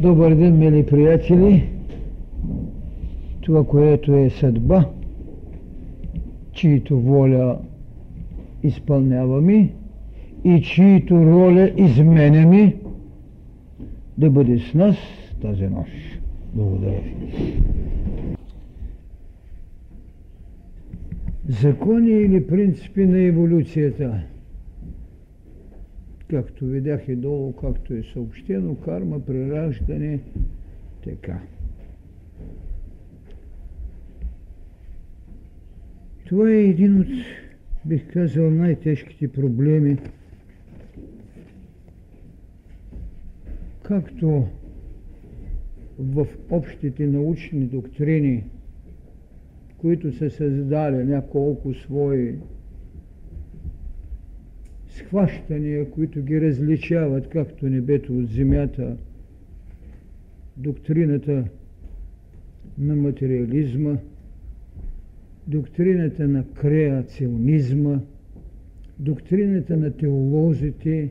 Добър ден, мили приятели! Това, което е съдба, чието воля изпълняваме и чието роля изменяме, да бъде с нас тази нощ. Благодаря ви. Закони или принципи на еволюцията – както видях и долу, както е съобщено, карма, прераждане, така. Това е един от, бих казал, най-тежките проблеми, както в общите научни доктрини, които са създали няколко свои схващания, които ги различават, както небето от земята, доктрината на материализма, доктрината на креационизма, доктрината на теолозите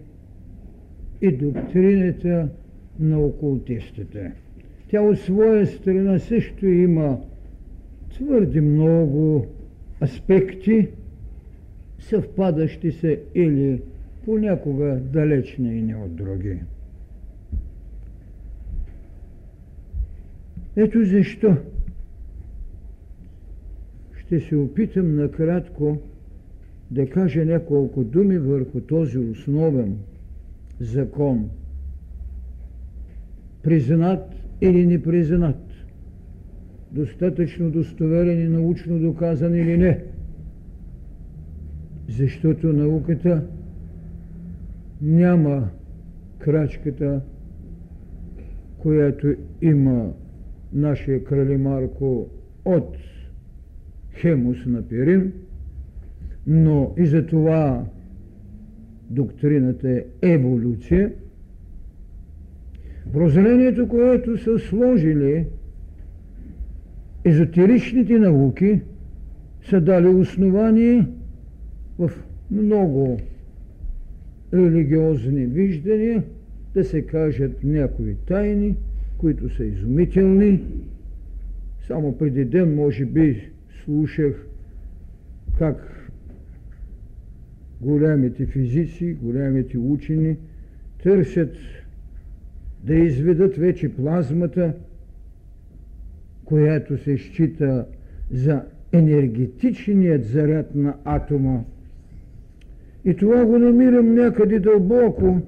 и доктрината на окултистите. Тя от своя страна също има твърде много аспекти, съвпадащи се или понякога далечни и не от други. Ето защо ще се опитам накратко да кажа няколко думи върху този основен закон. Признат или непризнат, достатъчно достоверен и научно доказан или не – защото науката няма крачката, която има нашия крали Марко от Хемус на Пирин, но и за това доктрината е еволюция. Прозрението, което са сложили езотеричните науки, са дали основание – в много религиозни виждания да се кажат някои тайни, които са изумителни. Само преди ден, може би, слушах как голямите физици, голямите учени търсят да изведат вече плазмата, която се счита за енергетичният заряд на атома и това го намирам някъде дълбоко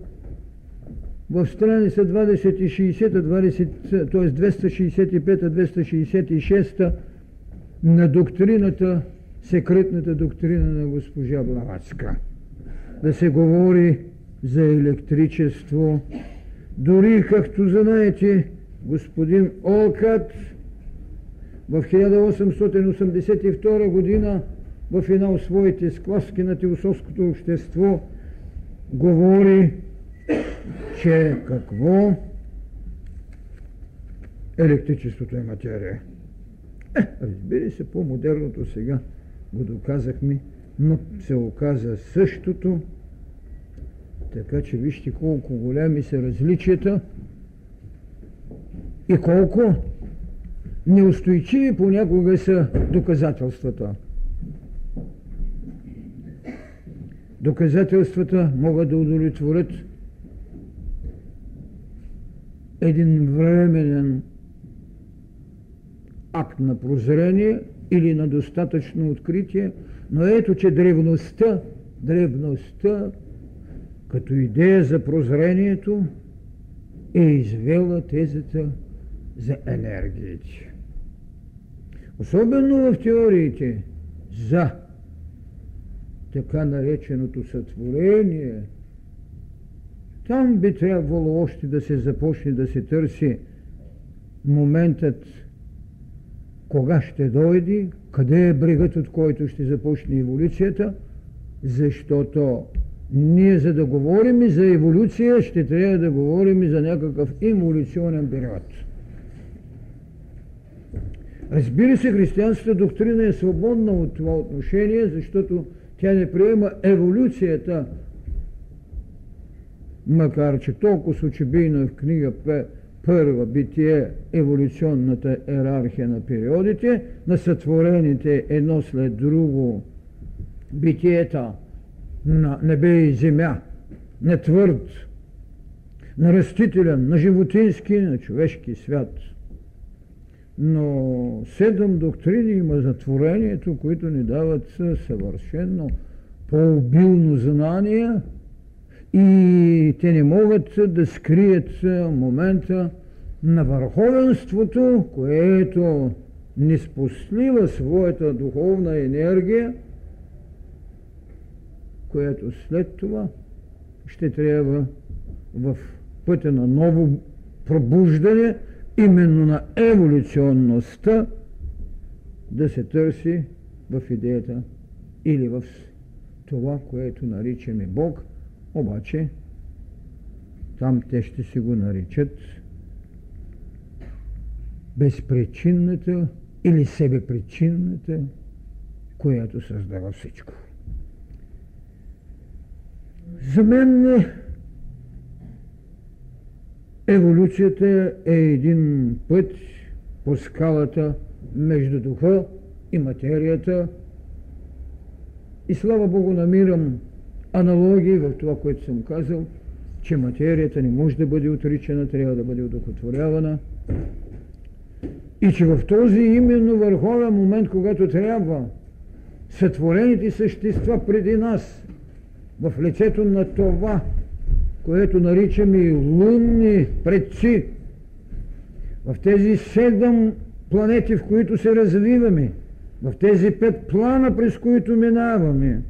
в страница 2060, т.е. 265-266 на доктрината, секретната доктрина на госпожа Блаватска. Да се говори за електричество. Дори, както знаете, господин Олкат в 1882 година в една от своите скласки на теософското общество говори, че какво електричеството е материя. Е, разбира се, по-модерното сега го доказахме, но се оказа същото. Така че вижте колко големи са различията и колко неустойчиви понякога са доказателствата. Доказателствата могат да удовлетворят един временен акт на прозрение или на достатъчно откритие, но ето, че древността, древността като идея за прозрението е извела тезата за енергиите. Особено в теориите за така нареченото сътворение, там би трябвало още да се започне да се търси моментът кога ще дойде, къде е брегът, от който ще започне еволюцията, защото ние за да говорим и за еволюция, ще трябва да говорим и за някакъв еволюционен период. Разбира се, християнската доктрина е свободна от това отношение, защото тя не приема еволюцията, макар че толкова с в книга първа битие, еволюционната иерархия на периодите, на сътворените едно след друго битиета на небе и земя, на твърд, на растителен, на животински, на човешки свят. Но седем доктрини има за творението, които ни дават съвършено по-обилно знание и те не могат да скрият момента на върховенството, което не спослива своята духовна енергия, което след това ще трябва в пътя на ново пробуждане, именно на еволюционността, да се търси в идеята или в това, което наричаме Бог, обаче там те ще си го наричат безпричинната или себепричинната, която създава всичко. За мен еволюцията е един път по скалата между духа и материята – и слава Богу намирам аналогии в това, което съм казал, че материята не може да бъде отричана, трябва да бъде удохотворявана. И че в този именно върховен момент, когато трябва сътворените същества преди нас, в лицето на това, което наричаме лунни предци, в тези седем планети, в които се развиваме, в тези пет плана, през които минаваме,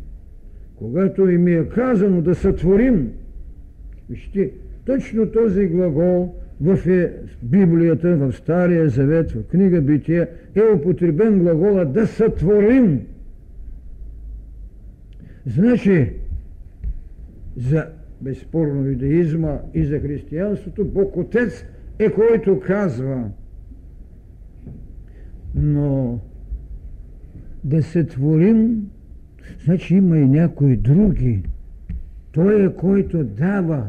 когато и ми е казано да сътворим, вижте, точно този глагол в е, Библията, в Стария Завет, в книга Бития, е употребен глагола да сътворим. Значи, за безспорно юдаизма и за християнството, Бог Отец е който казва. Но да се творим, значи има и някои други. Той е който дава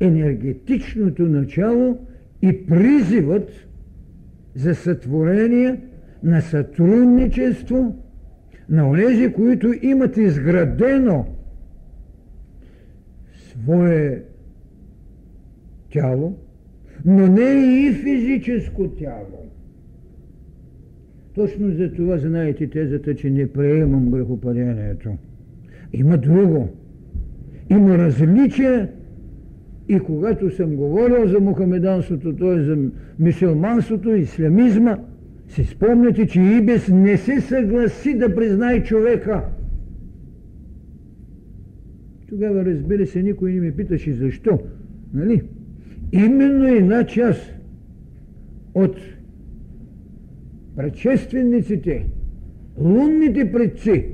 енергетичното начало и призивът за сътворение на сътрудничество на онези, които имат изградено свое тяло, но не и физическо тяло. Точно за това знаете тезата, че не приемам грехопадението. Има друго. Има различие и когато съм говорил за мухамеданството, т.е. за мисулманството, ислямизма, си спомняте, че Ибес не се съгласи да признае човека. Тогава, разбира се, никой не ми питаше защо. Нали? Именно една част от предшествениците, лунните предци,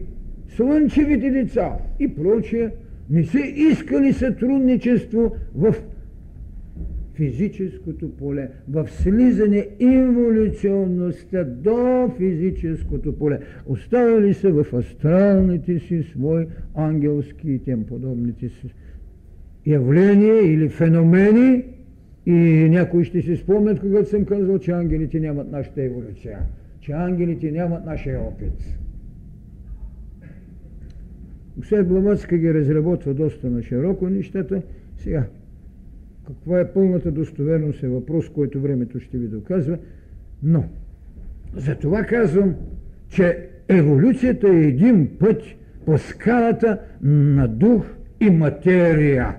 слънчевите деца и прочее, не са искали сътрудничество в физическото поле, в слизане инволюционността до физическото поле. Оставили са в астралните си свои ангелски и тем подобните си явления или феномени, и някои ще си спомнят, когато съм казал, че ангелите нямат нашата еволюция, че ангелите нямат нашия опит. Сега Блаватска ги разработва доста на широко нещата. Сега, каква е пълната достоверност е въпрос, който времето ще ви доказва. Но, за това казвам, че еволюцията е един път по скалата на дух и материя.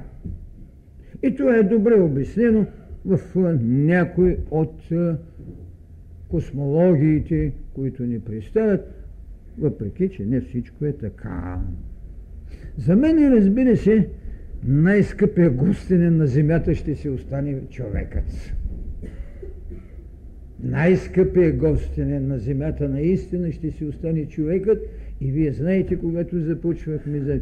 И това е добре обяснено в някои от космологиите, които ни представят, въпреки, че не всичко е така. За мен, разбира се, най-скъпия гостенен на Земята ще си остане човекът. Най-скъпия гостенен на Земята наистина ще си остане човекът и вие знаете, когато започвахме за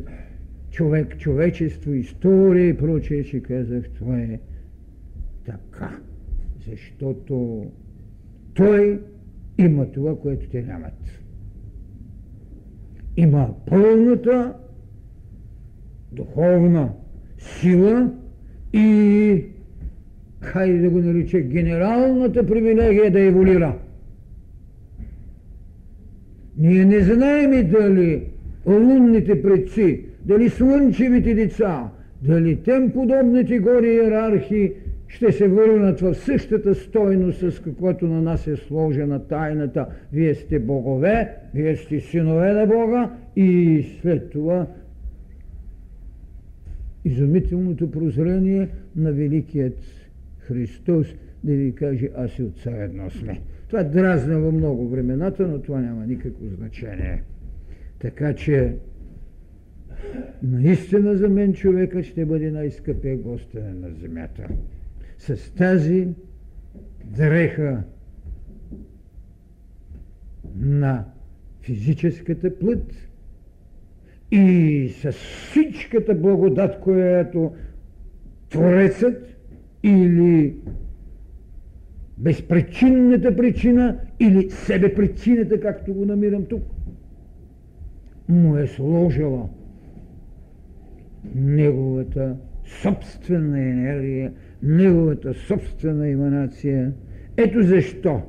човек, човечество, история и прочее, че казах, това е така. Защото той има това, което те нямат. Има пълната духовна сила и хайде да го нарича генералната привилегия да еволюира. Ние не знаем дали лунните предци, дали слънчевите деца, дали тем подобните гори иерархии ще се върнат в същата стойност, с каквото на нас е сложена тайната. Вие сте богове, вие сте синове на Бога и след това изумителното прозрение на Великият Христос да ви каже, аз и отца едно сме. Това дразна във много времената, но това няма никакво значение. Така че наистина за мен човекът ще бъде най-скъпия гостен на земята. С тази дреха на физическата плът и с всичката благодат, която Творецът или безпричинната причина или себепричината, както го намирам тук, му е сложила неговата собствена енергия, неговата собствена еманация. Ето защо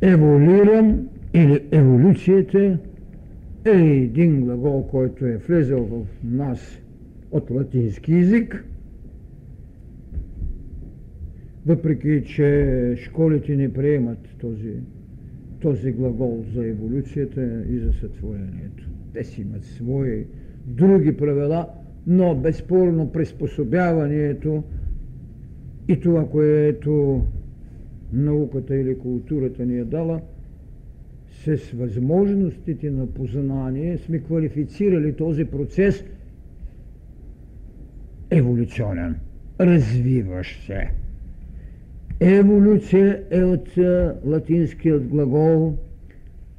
еволюирам или еволюцията е един глагол, който е влезъл в нас от латински язик, въпреки че школите не приемат този, този глагол за еволюцията и за сътворението. Те си имат свои други правила, но безспорно приспособяването и това, което науката или културата ни е дала, с възможностите на познание сме квалифицирали този процес еволюционен, развиващ се. Еволюция е от латинският глагол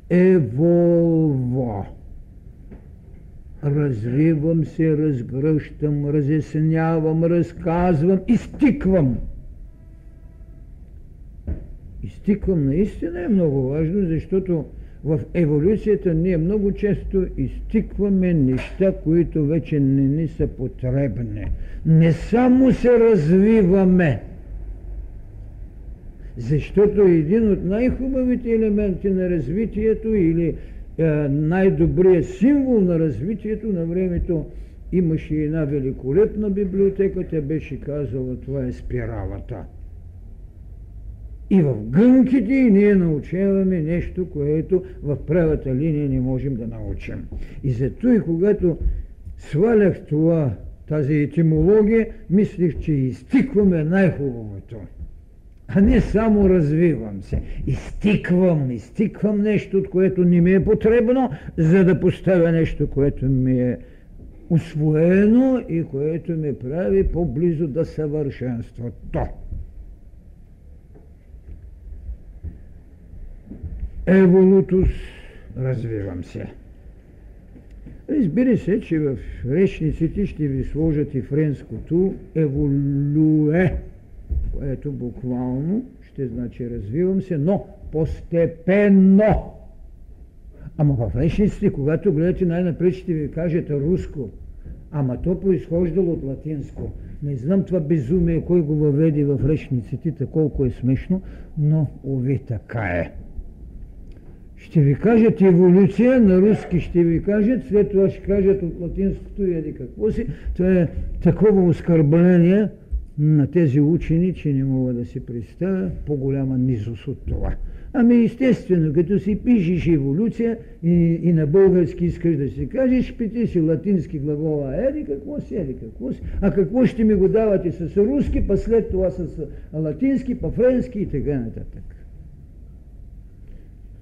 еволво развивам се, разгръщам, разяснявам, разказвам, изтиквам. Изтиквам наистина е много важно, защото в еволюцията ние много често изтикваме неща, които вече не ни са потребни. Не само се развиваме, защото един от най-хубавите елементи на развитието или е, най-добрият символ на развитието на времето имаше една великолепна библиотека, тя беше казала, това е спиралата. И в гънките ние научаваме нещо, което в правата линия не можем да научим. И зато и когато свалях това, тази етимология, мислих, че изтикваме най-хубавото а не само развивам се. Изтиквам, изтиквам нещо, от което не ми е потребно, за да поставя нещо, което ми е усвоено и което ме прави по-близо до съвършенството. Еволутус, развивам се. Разбира се, че в речниците ще ви сложат и френското еволюе което буквално ще значи развивам се, но постепенно. Ама в речниците, когато гледате най-напред, ще ви кажете руско, ама то произхождало от латинско. Не знам това безумие, кой го въведе в речниците, колко е смешно, но ови така е. Ще ви кажат еволюция, на руски ще ви кажат, след това ще кажат от латинското и какво си. Това е такова оскърбление, на тези учени, че не мога да си представя по-голяма низост от това. Ами естествено, като си пишеш еволюция и, и на български искаш да си кажеш, пити си латински глагола еди какво си, еди какво си, а какво ще ми го давате с руски, па след това с латински, па френски и така нататък.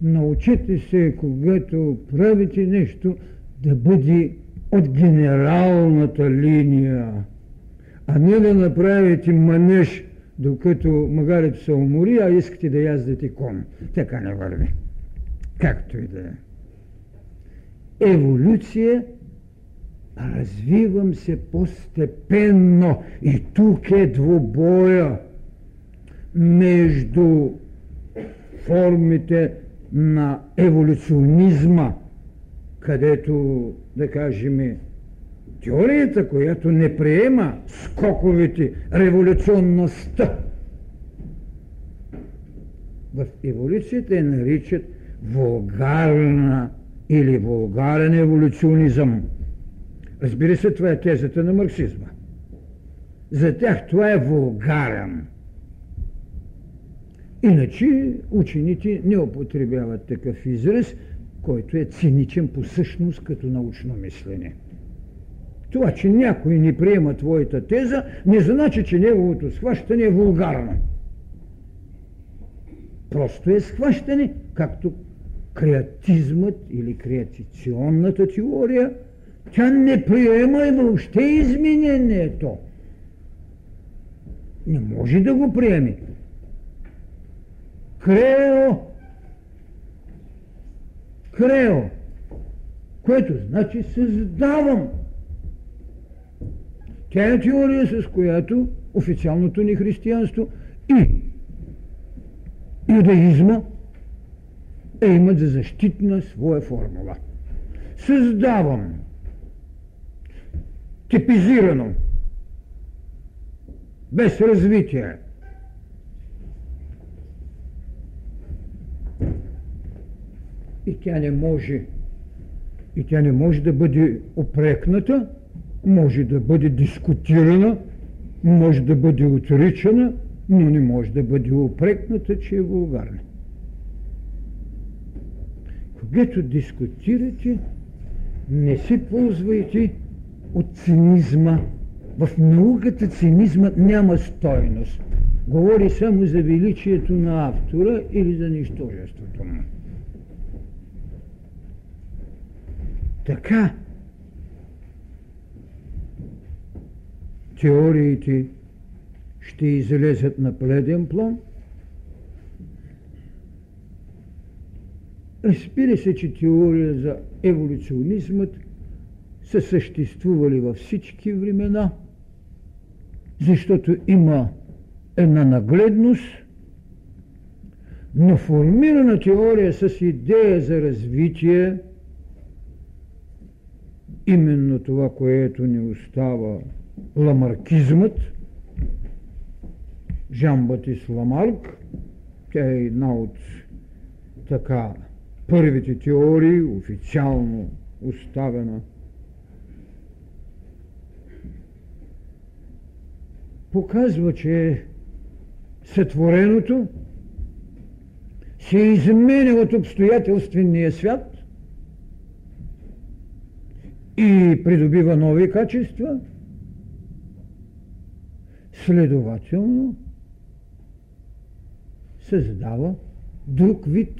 Научете се, когато правите нещо, да бъде от генералната линия а не да направите манеж, докато магарето се умори, а искате да яздите кон. Така не върви. Както и да е. Еволюция развивам се постепенно. И тук е двобоя между формите на еволюционизма, където, да кажем, Теорията, която не приема скоковете, революционността, в еволюцията я наричат вулгарна или вулгарен еволюционизъм. Разбира се, това е тезата на марксизма. За тях това е вулгарен. Иначе учените не употребяват такъв израз, който е циничен по същност като научно мислене. Това, че някой не приема твоята теза, не значи, че неговото схващане е вулгарно. Просто е схващане, както креатизмът или креатиционната теория, тя не приема и въобще изменението. Не може да го приеме. Крео, крео, което значи създавам. Тя е теория, с която официалното ни християнство и юдаизма е имат за защитна своя формула. Създавам. Типизирано, без развитие, и тя не може и тя не може да бъде опрекната, може да бъде дискутирана, може да бъде отричана, но не може да бъде опрекната, че е вулгарна. Когато дискутирате, не се ползвайте от цинизма. В науката цинизмът няма стойност. Говори само за величието на автора или за нищожеството му. Така, теориите ще излезат на преден план. Разбира се, че теория за еволюционизмът са съществували във всички времена, защото има една нагледност, но формирана теория с идея за развитие, именно това, което ни остава ламаркизмът, Жан Батис Ламарк, тя е една от така първите теории, официално оставена. Показва, че сътвореното се изменя от обстоятелствения свят и придобива нови качества, следователно създава друг вид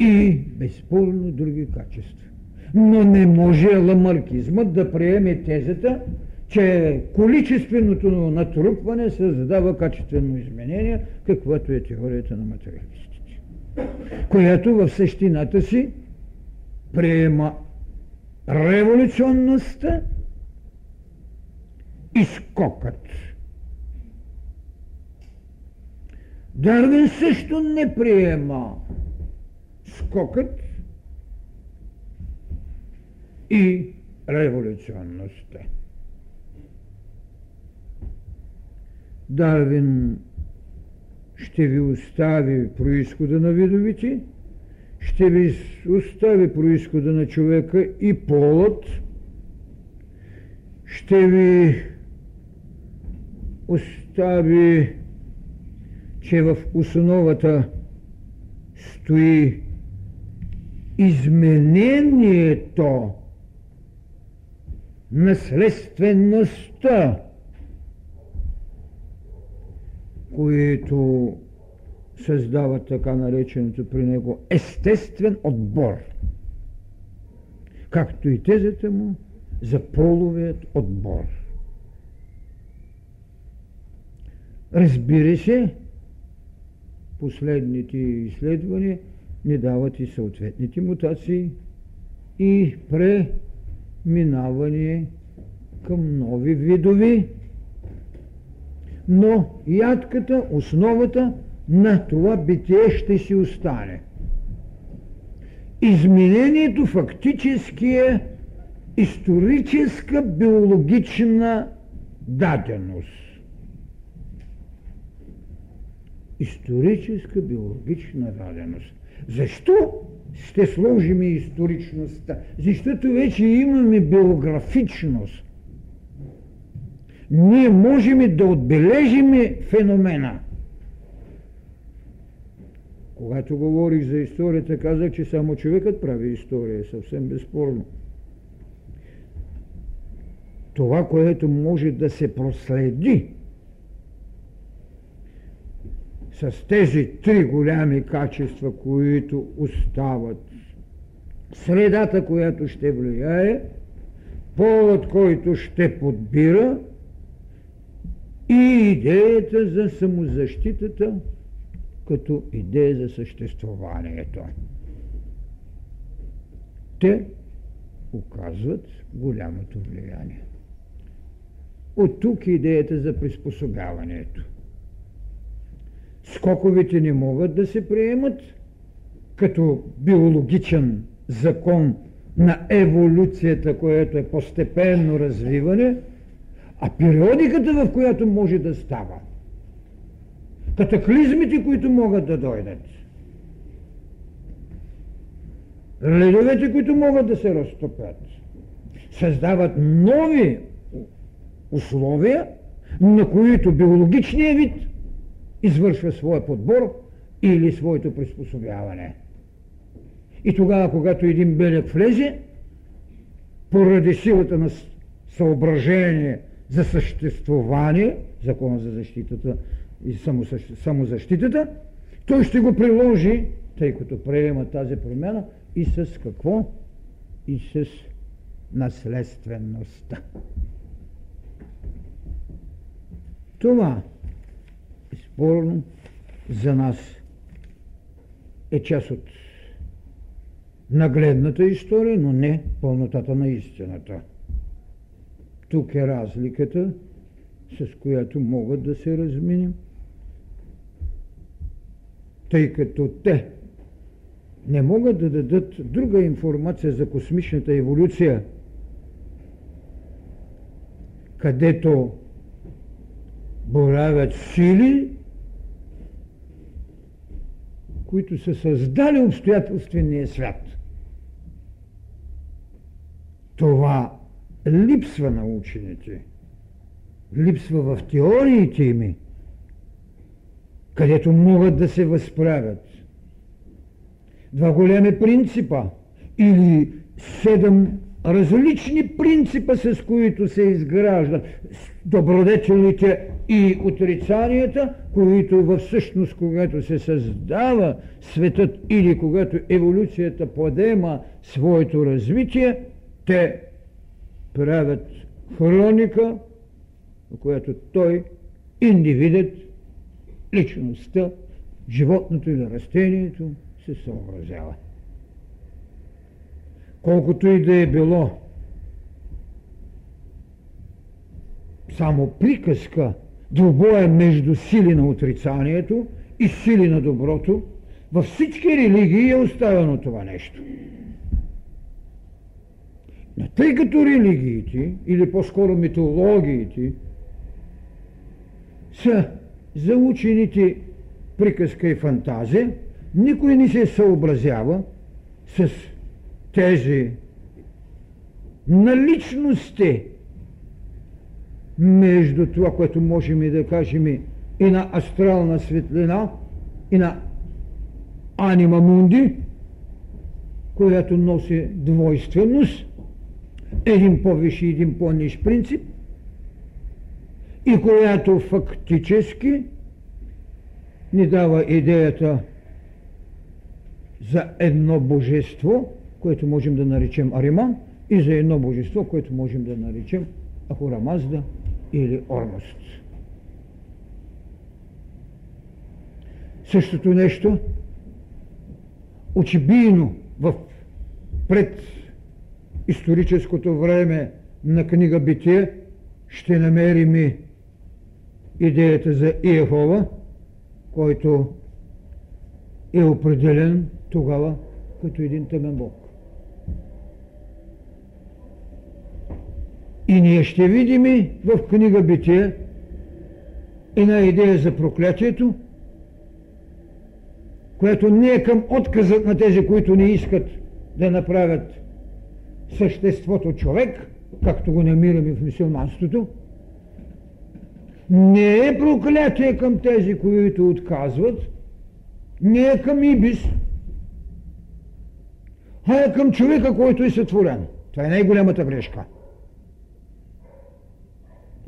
и безспорно други качества. Но не може ламаркизмът да приеме тезата, че количественото натрупване създава качествено изменение, каквато е теорията на материалистите, която в същината си приема революционността и скокът. Дарвин също не приема скокът и революционността. Дарвин ще ви остави происхода на видовите, ще ви остави происхода на човека и полът, ще ви остави, че в основата стои изменението, наследствеността, които създават така нареченото при него естествен отбор. Както и тезата му за половият отбор. Разбира се, последните изследвания ни дават и съответните мутации и преминаване към нови видови, но ядката, основата на това битие ще си остане. Изменението фактически е историческа биологична даденост. Историческа биологична даденост. Защо ще сложим историчността? Защото вече имаме биографичност. Ние можем да отбележим феномена. Когато говорих за историята, казах, че само човекът прави история, съвсем безспорно. Това, което може да се проследи с тези три голями качества, които остават, средата, която ще влияе, полът, който ще подбира и идеята за самозащитата като идея за съществуването. Те оказват голямото влияние. От тук идеята за приспособяването. Скоковете не могат да се приемат като биологичен закон на еволюцията, което е постепенно развиване, а периодиката, в която може да става. Катаклизмите, които могат да дойдат. Ледовете, които могат да се разтопят. Създават нови условия, на които биологичният вид извършва своя подбор или своето приспособяване. И тогава, когато един белек влезе, поради силата на съображение за съществуване, закона за защитата и самозащитата, той ще го приложи, тъй като приема тази промяна, и с какво? И с наследствеността. Това, спорно, за нас е част от нагледната история, но не пълнотата на истината. Тук е разликата, с която могат да се разминем, тъй като те не могат да дадат друга информация за космичната еволюция, където боравят сили, които са създали обстоятелствения свят. Това липсва на учените. Липсва в теориите ими, където могат да се възправят. Два големи принципа или седем различни принципа, с които се изграждат добродетелите и отрицанията, които във всъщност, когато се създава светът или когато еволюцията подема своето развитие, те правят хроника, която той, индивидът, личността, животното или растението се съобразява колкото и да е било само приказка, двубоя между сили на отрицанието и сили на доброто, във всички религии е оставено това нещо. Но тъй като религиите, или по-скоро митологиите, са за учените приказка и фантазия, никой не се съобразява с тези наличности между това, което можем и да кажем и на астрална светлина, и на анима мунди, която носи двойственост, един и един по-ниш принцип, и която фактически ни дава идеята за едно божество – което можем да наречем Ариман, и за едно божество, което можем да наречем Ахурамазда или Ормост. Същото нещо очебийно в пред историческото време на книга Битие ще намерим идеята за Иехова, който е определен тогава като един тъмен Бог. И ние ще видим и в книга Битие една идея за проклятието, което не е към отказът на тези, които не искат да направят съществото човек, както го намираме в мисулманството, не е проклятие към тези, които отказват, не е към Ибис, а е към човека, който е сътворен. Това е най-голямата грешка.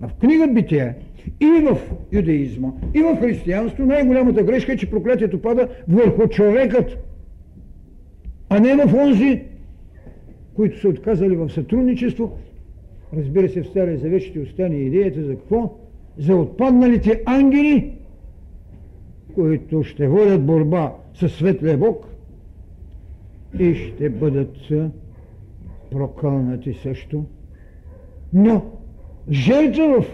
В книга Битие и в юдеизма, и в християнство най-голямата грешка е, че проклятието пада върху човекът, а не в онзи, които са отказали в сътрудничество. Разбира се, в Стария Завет ще остане идеята за какво? За отпадналите ангели, които ще водят борба със светлия Бог и ще бъдат прокълнати също. Но жертва в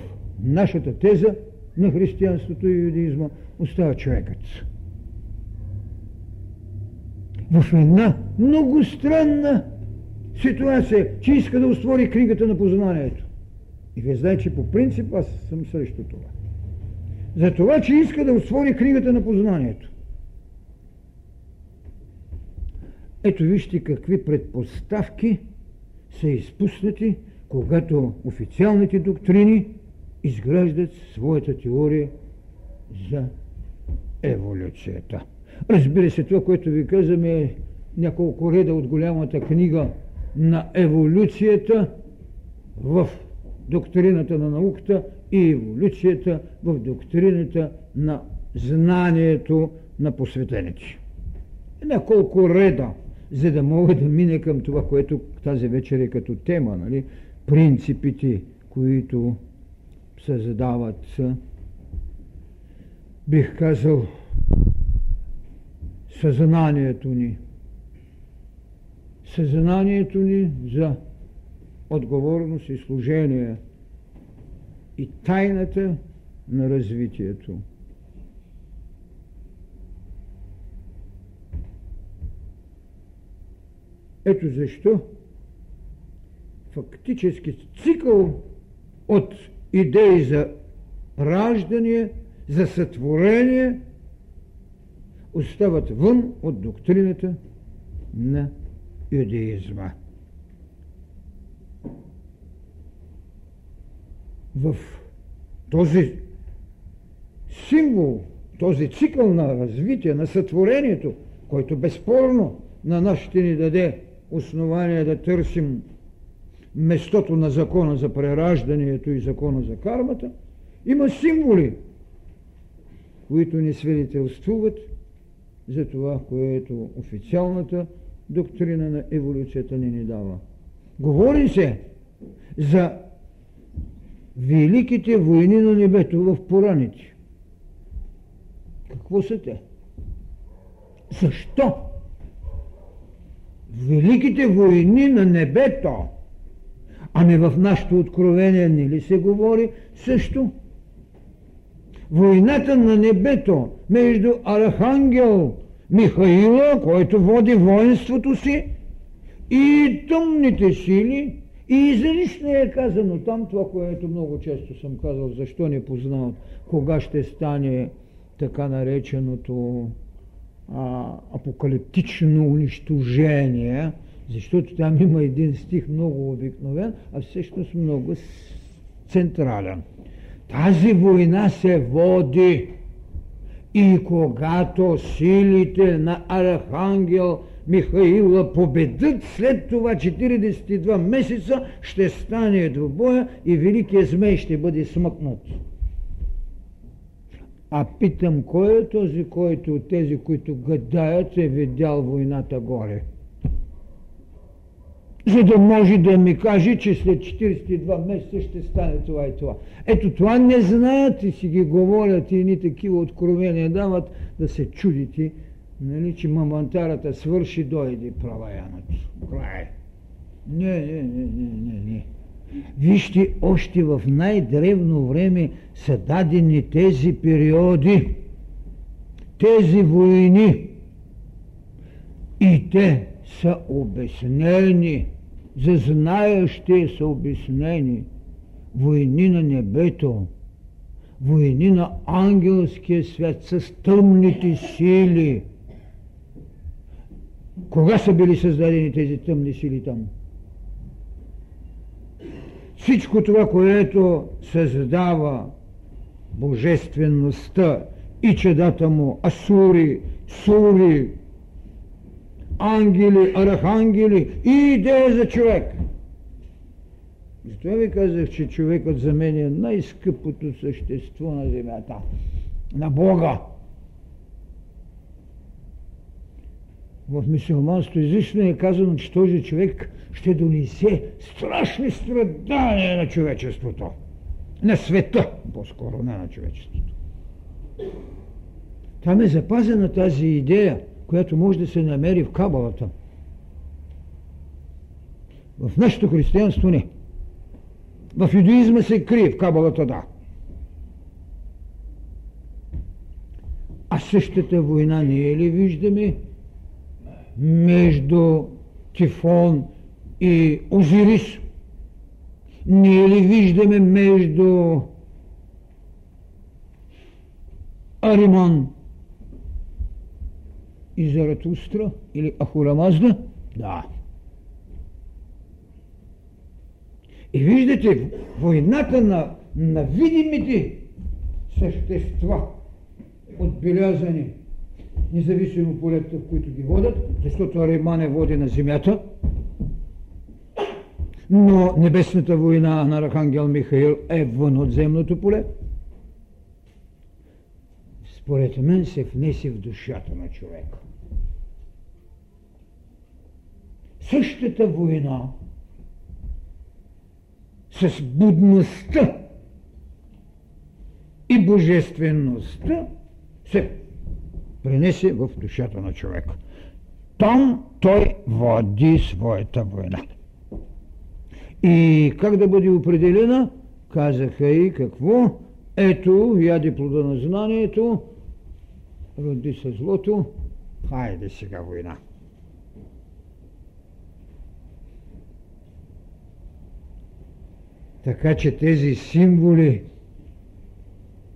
нашата теза на християнството и юдеизма остава човекът. В една много странна ситуация, че иска да уствори книгата на познанието. И вие знаете, че по принцип аз съм срещу това. За това, че иска да отвори книгата на познанието. Ето вижте какви предпоставки са изпуснати, когато официалните доктрини изграждат своята теория за еволюцията. Разбира се, това, което ви казваме е няколко реда от голямата книга на еволюцията в доктрината на науката и еволюцията в доктрината на знанието на посветените. Няколко реда, за да мога да мине към това, което тази вечер е като тема, нали? принципите, които създават, бих казал, съзнанието ни. Съзнанието ни за отговорност и служение и тайната на развитието. Ето защо фактически цикъл от идеи за раждане, за сътворение остават вън от доктрината на юдеизма. В този символ, този цикъл на развитие, на сътворението, който безспорно на нас ще ни даде основание да търсим местото на закона за прераждането и закона за кармата, има символи, които ни свидетелствуват за това, което официалната доктрина на еволюцията ни ни дава. Говори се за великите войни на небето в Пораните. Какво са те? Защо? Великите войни на небето. Ами в нашето откровение не ли се говори също? Войната на небето между Архангел Михаила, който води воинството си, и тъмните сили, и изрично е казано там. Това, което много често съм казал, защо не познават, кога ще стане така нареченото а, апокалиптично унищожение, защото там има един стих много обикновен, а всъщност много централен. Тази война се води и когато силите на Архангел Михаила победят, след това 42 месеца ще стане двобоя и великият змей ще бъде смъкнат. А питам, кой е този, който от тези, които гадаят, е видял войната горе? За да може да ми каже, че след 42 месеца ще стане това и това. Ето това не знаят и си ги говорят и ни такива откровения дават да се чудите, нали, че мамантарата свърши, дойде праваяното. Край. Не, не, не, не, не, не. Вижте, още в най-древно време са дадени тези периоди, тези войни. И те са обяснени, за знаещи са обяснени. войни на небето, войни на ангелския свят с тъмните сили. Кога са били създадени тези тъмни сили там? Всичко това, което създава божествеността и чедата му, асури, сури, ангели, архангели и идея за човек. Затова ви казах, че човекът за мен е най-скъпото същество на земята, на Бога. В мисулманството излишно е казано, че този човек ще донесе страшни страдания на човечеството. На света, по-скоро, не на човечеството. Там е запазена тази идея, която може да се намери в кабалата. В нашето християнство не. В юдоизма се крие, в кабалата да. А същата война ние ли виждаме между Тифон и Озирис? Ние ли виждаме между Ариман и Заратустра или Ахурамазда? Да. И виждате, войната на, на видимите същества, отбелязани, независимо полета, в които ги водят, защото Ариман е води на земята, но небесната война на Архангел Михаил е вън от земното поле. Според мен се внесе в душата на човека. Същата война с будността и божествеността се принесе в душата на човека. Там той води своята война. И как да бъде определена? Казаха и какво? Ето, яде плода на знанието, роди се злото, хайде сега война. Така че тези символи,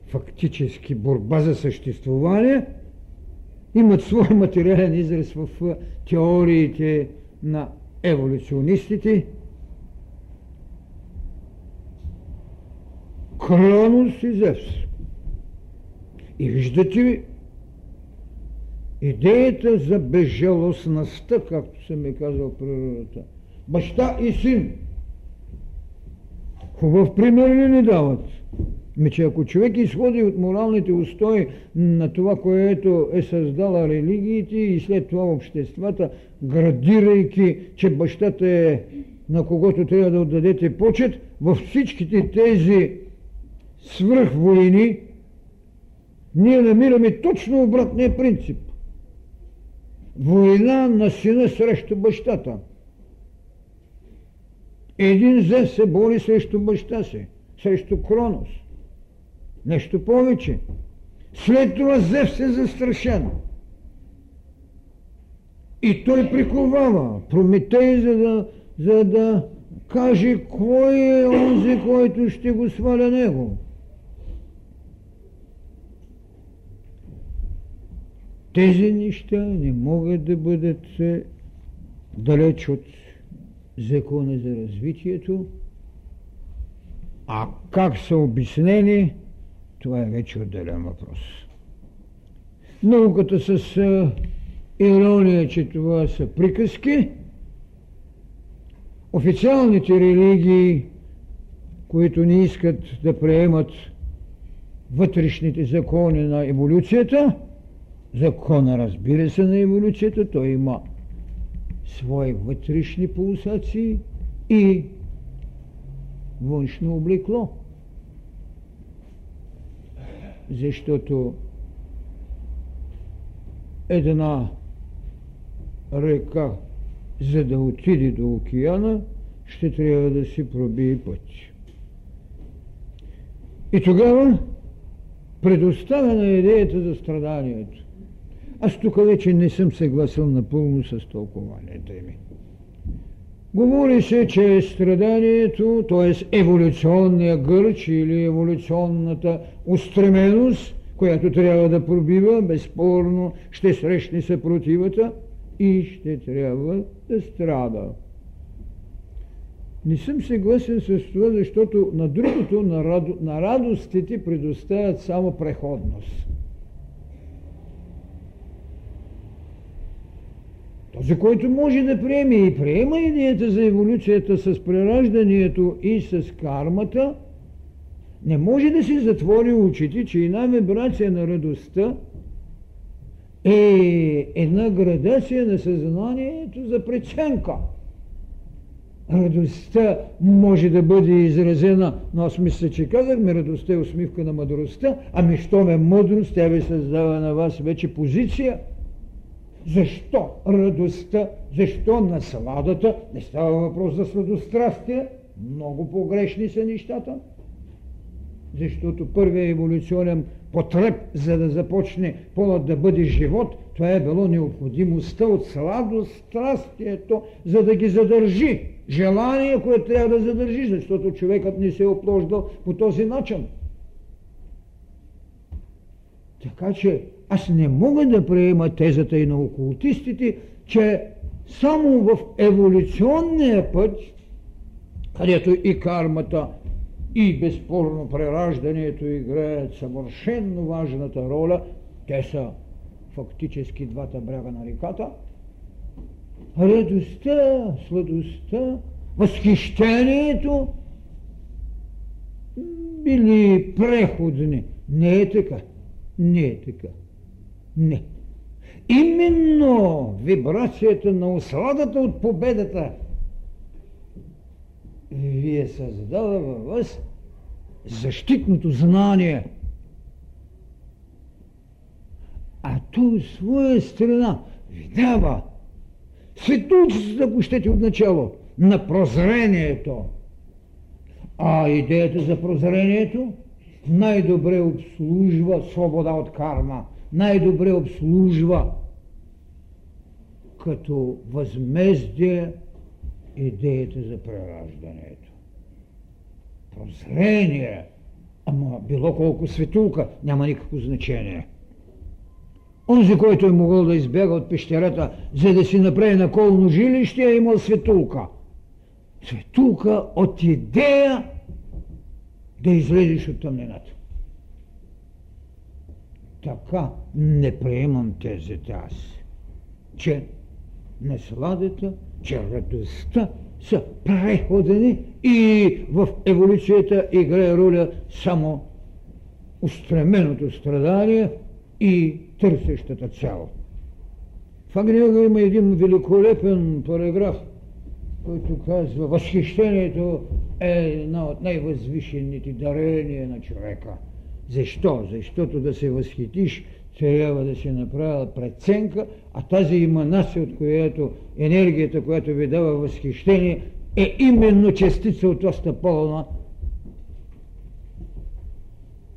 фактически борба за съществуване, имат свой материален израз в теориите на еволюционистите. Кронос и Зевс. И виждате идеята за безжалостността, както съм ми казал природата. Баща и син – Хубав пример ли ни дават? Ми, че ако човек изходи от моралните устои на това, което е създала религиите и след това обществата, градирайки, че бащата е на когото трябва да отдадете почет, във всичките тези свръхвойни ние намираме точно обратния принцип. Война на сина срещу бащата – един Зев се бори срещу баща си, срещу Кронос. Нещо повече. След това Зев се застрашен. И той приковава Прометей, за да, за да каже кой е онзи, който ще го сваля него. Тези неща не могат да бъдат далеч от закона за развитието, а как са обяснени, това е вече отделен въпрос. Науката с ирония, че това са приказки, официалните религии, които не искат да приемат вътрешните закони на еволюцията, закона разбира се на еволюцията, той има свои вътрешни пулсации и външно облекло. Защото една река, за да отиде до океана, ще трябва да си пробие път. И тогава предоставена идеята за страданието. Аз тук вече не съм съгласил напълно с тълкованията ми. Говори се, че страданието, т.е. еволюционния гърч или еволюционната устременост, която трябва да пробива, безспорно ще срещне съпротивата и ще трябва да страда. Не съм съгласен с това, защото на другото, на, радо, на радостите предоставят само преходност. Този, който може да приеме и приема идеята за еволюцията с прераждането и с кармата, не може да си затвори очите, че една вибрация на радостта е една градация на съзнанието за преценка. Радостта може да бъде изразена, но аз мисля, че казахме, радостта е усмивка на мъдростта, ами що ме мъдрост, тя ви създава на вас вече позиция – защо радостта, защо насладата? Не става въпрос за сладострастие, много погрешни са нещата. Защото първият еволюционен потреб, за да започне полът да бъде живот, това е било необходимостта от сладострастието, за да ги задържи. Желание, което трябва да задържи, защото човекът не се е оплождал по този начин. Така че аз не мога да приема тезата и на окултистите, че само в еволюционния път, където и кармата, и безспорно прераждането играят съвършенно важната роля, те са фактически двата бряга на реката, радостта, сладостта, възхищението били преходни. Не е така. Не е така. Не. Именно вибрацията на осладата от победата ви е създала във вас защитното знание. А то от своя страна ви дава светулцата, ако щете от начало, на прозрението. А идеята за прозрението най-добре обслужва свобода от карма – най-добре обслужва като възмездие идеята за прераждането. Прозрение, ама било колко светулка, няма никакво значение. Онзи, който е могъл да избяга от пещерата, за да си направи наколно жилище, е имал светулка. Светулка от идея да излезеш от тъмнината. Така не приемам тезата аз, че насладата, че радостта са преходени и в еволюцията играе роля само устременото страдание и търсещата цяло. В Агниога има един великолепен параграф, който казва, възхищението е една от най-възвишените дарения на човека – защо? Защото да се възхитиш, трябва да си направя преценка, а тази иманация, от която енергията, която ви дава възхищение, е именно частица от оста полна,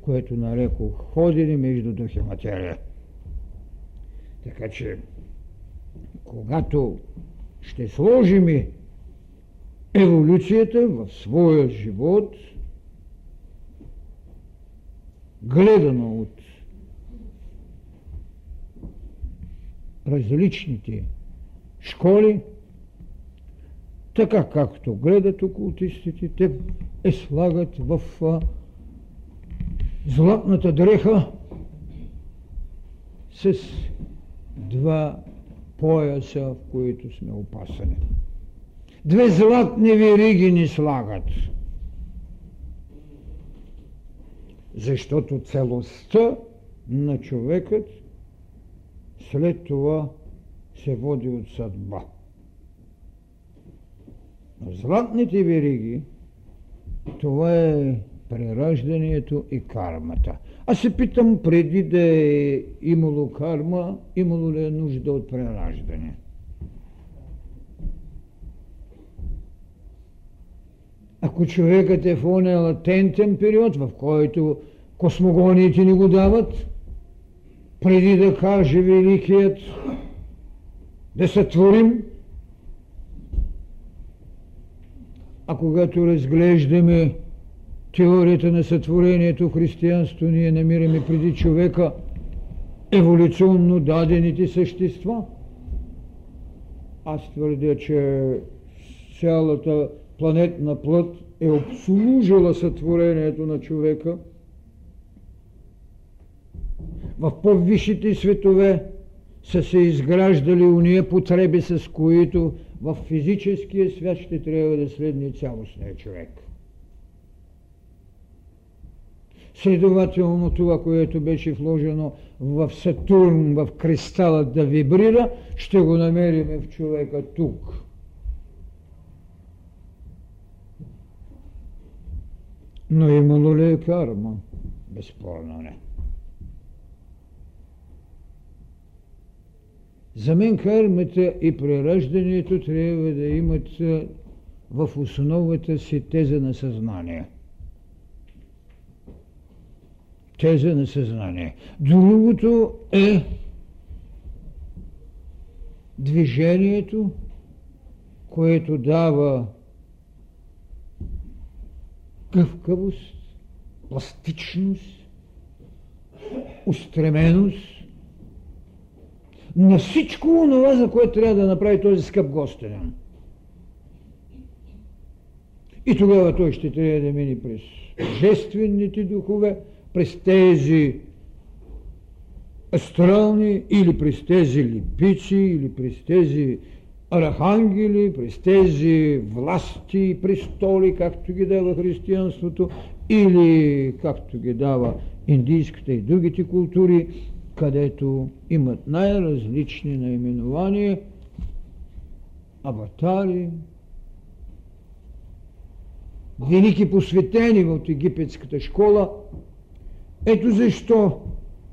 което нареко ходили между дух и материя. Така че, когато ще сложим еволюцията в своя живот – гледано от различните школи, така както гледат окултистите, те е слагат в златната дреха с два пояса, в които сме опасани. Две златни вериги ни слагат – защото целостта на човекът след това се води от съдба. Златните вериги това е прераждането и кармата. Аз се питам, преди да е имало карма, имало ли е нужда от прераждане? Ако човекът е в оня латентен период, в който космогониите ни го дават, преди да каже Великият да сътворим, А когато разглеждаме теорията на сътворението християнство, ние намираме преди човека еволюционно дадените същества. Аз твърдя, че цялата планетна плът е обслужила сътворението на човека. В по-висшите светове са се изграждали уния потреби, с които в физическия свят ще трябва да следне цялостния човек. Следователно това, което беше вложено в Сатурн, в кристала да вибрира, ще го намерим в човека тук. Но имало ли е карма? Безспорно не. За мен кармата и прераждането трябва да имат в основата си теза на съзнание. Теза на съзнание. Другото е движението, което дава гъвкавост, пластичност, устременост, на всичко това, за което трябва да направи този скъп гостенен. И тогава той ще трябва да мине през божествените духове, през тези астрални или през тези липици, или през тези архангели, през тези власти и престоли, както ги дава християнството, или както ги дава индийската и другите култури, където имат най-различни наименования, аватари, велики посветени в египетската школа. Ето защо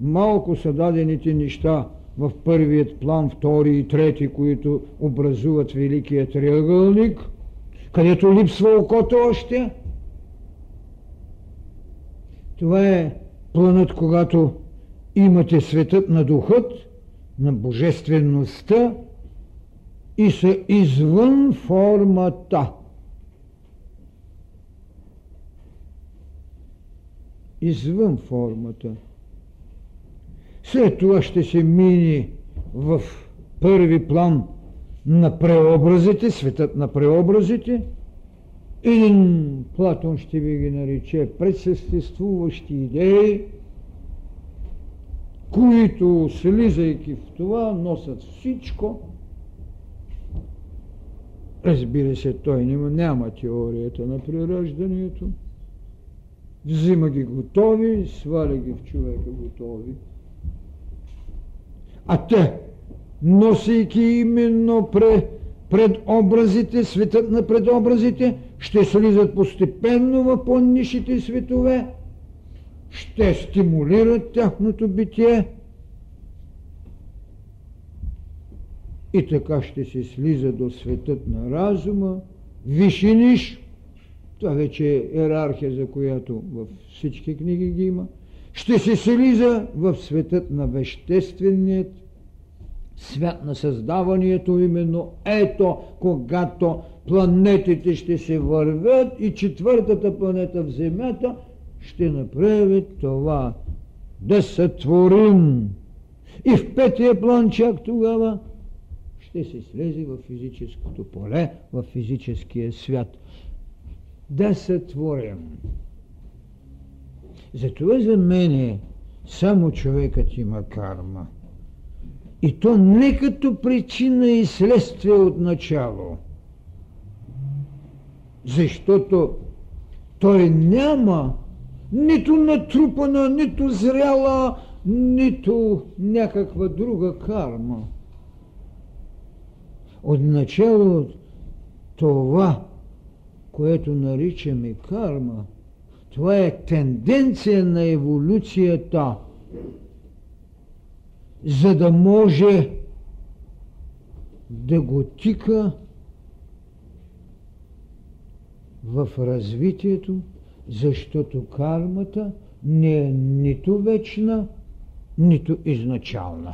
малко са дадените неща в първият план, втори и трети, които образуват великият триъгълник, където липсва окото още. Това е планът, когато имате светът на духът, на божествеността и са извън формата. Извън формата. След това ще се мини в първи план на преобразите, светът на преобразите. Един Платон ще ви ги нарече предсъществуващи идеи, които слизайки в това носят всичко. Разбира се, той няма, няма теорията на прираждането. Взима ги готови, сваля ги в човека готови. А те, носейки именно пред, пред образите, светът на предобразите, ще слизат постепенно в по-нишите светове, ще стимулират тяхното битие. И така ще се слиза до светът на разума, вишиниш, това вече е иерархия, за която във всички книги ги има, ще се слиза в светът на вещественият свят на създаването, именно ето, когато планетите ще се вървят и четвъртата планета в Земята – ще направи това. Да сътворим. И в петия план чак тогава ще се слезе в физическото поле, в физическия свят. Да сътворим. Затова за мен само човекът има карма. И то не като причина и следствие от начало. Защото той няма нито натрупана, нито зряла, нито някаква друга карма. Отначало това, което наричаме карма, това е тенденция на еволюцията, за да може да го тика в развитието защото кармата не е нито вечна, нито изначална.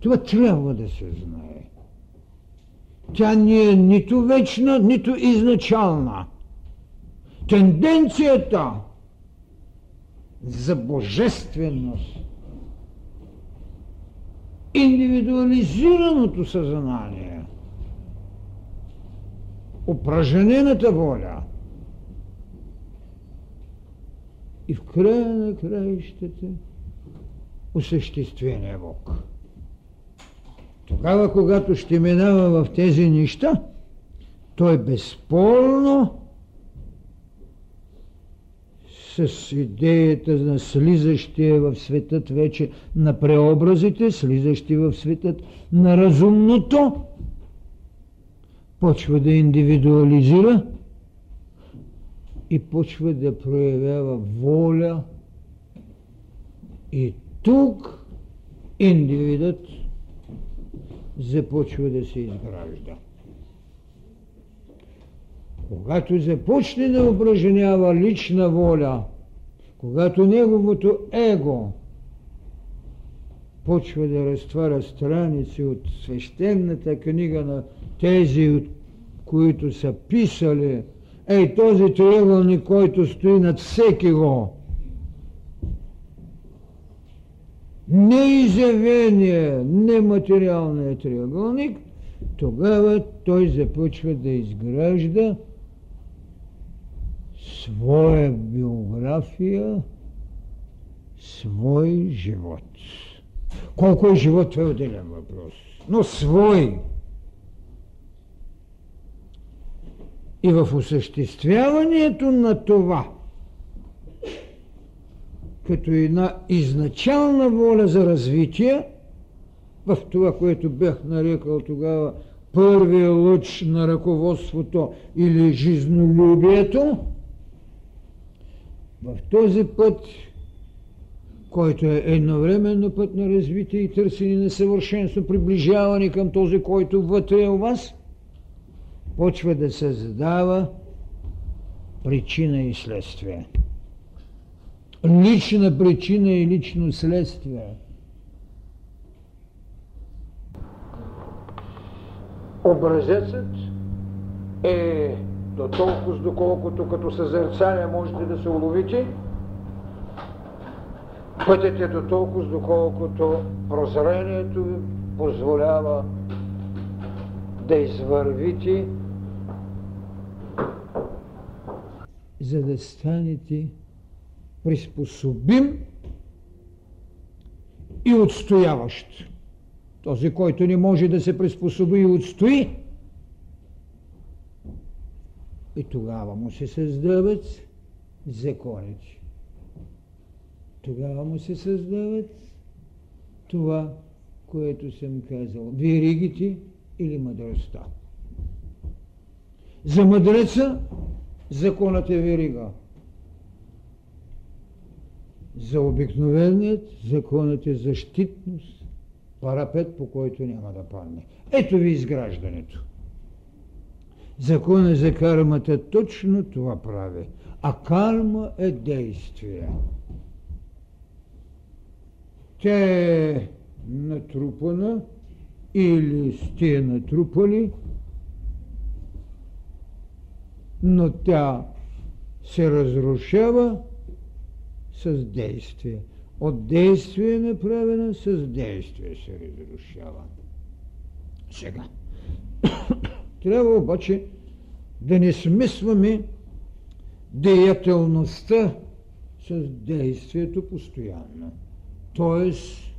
Това трябва да се знае. Тя не е нито вечна, нито изначална. Тенденцията за божественост, индивидуализираното съзнание, упражнената воля и в края на краищата осъществения Бог. Тогава, когато ще минава в тези неща, той безспорно с идеята на слизащия в светът вече на преобразите, слизащи в светът на разумното, почва да индивидуализира и почва да проявява воля. И тук индивидът започва да се изгражда. Когато започне да упражнява лична воля, когато неговото его почва да разтваря страници от свещената книга на тези, от които са писали, ей този триъгълник, който стои над всеки го, неизявения, нематериалния триъгълник, тогава той започва да изгражда своя биография, свой живот. Колко е живот, това е отделен въпрос. Но свой. И в осъществяването на това, като една изначална воля за развитие, в това, което бях нарекал тогава първия лъч на ръководството или жизнолюбието, в този път, който е едновременно път на развитие и търсене на съвършенство, приближаване към този, който вътре е у вас, почва да създава причина и следствие. Лична причина и лично следствие. Образецът е до толкова, доколкото като съзерцание можете да се уловите, пътят е до толкова, доколкото прозрението ви позволява да извървите, за да станете приспособим и отстояващ. Този, който не може да се приспособи и отстои, и тогава му се създават законите. Тогава му се създават това, което съм казал. Веригите или мъдростта. За мъдреца законът е верига. За обикновеният законът е защитност, парапет, по който няма да падне. Ето ви изграждането. Закона за кармата точно това прави. А карма е действие. Тя е натрупана или сте натрупали, но тя се разрушава с действие. От действие направена, с действие се разрушава. Сега. Трябва обаче да не смесваме деятелността с действието постоянно. Тоест,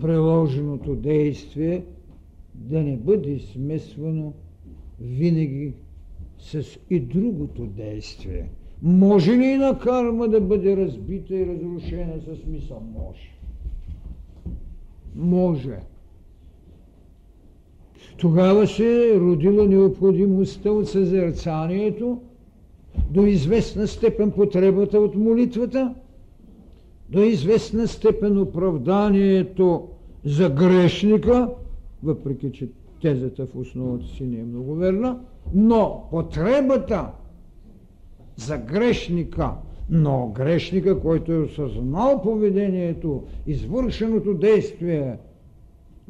приложеното действие да не бъде смесвано винаги с и другото действие. Може ли на карма да бъде разбита и разрушена с мисъл? Може. Може. Тогава се е родила необходимостта от съзерцанието, до известна степен потребата от молитвата, до известна степен оправданието за грешника, въпреки че тезата в основата си не е много верна, но потребата за грешника, но грешника, който е осъзнал поведението, извършеното действие,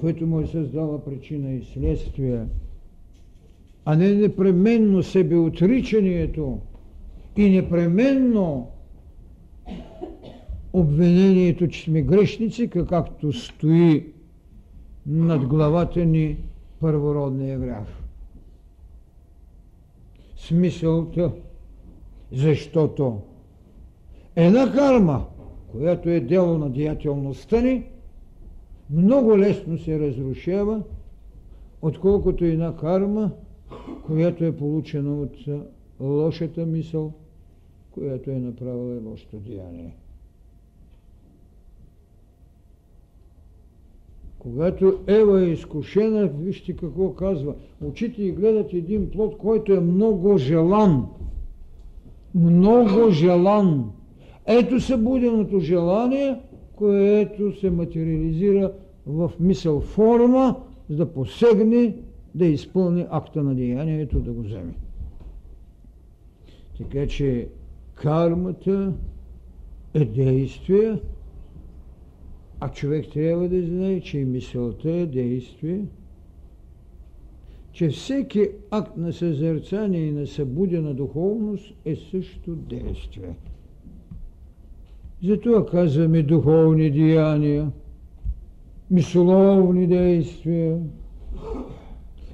което му е създала причина и следствие, а не непременно себеотричането и непременно обвинението, че сме грешници, както стои над главата ни първородния грях. Смисълта, защото една карма, която е дело на деятелността ни, много лесно се разрушава, отколкото една карма, която е получена от лошата мисъл, която е направила лошото деяние. Когато Ева е изкушена, вижте какво казва. Очите и гледат един плод, който е много желан. Много желан. Ето събуденото желание, което се материализира в мисъл форма, за да посегне, да изпълни акта на деянието, да го вземе. Така че кармата е действие, а човек трябва да знае, че и мисълта е действие, че всеки акт на съзерцание и на събудена духовност е също действие. Затова казваме духовни деяния, мисловни действия.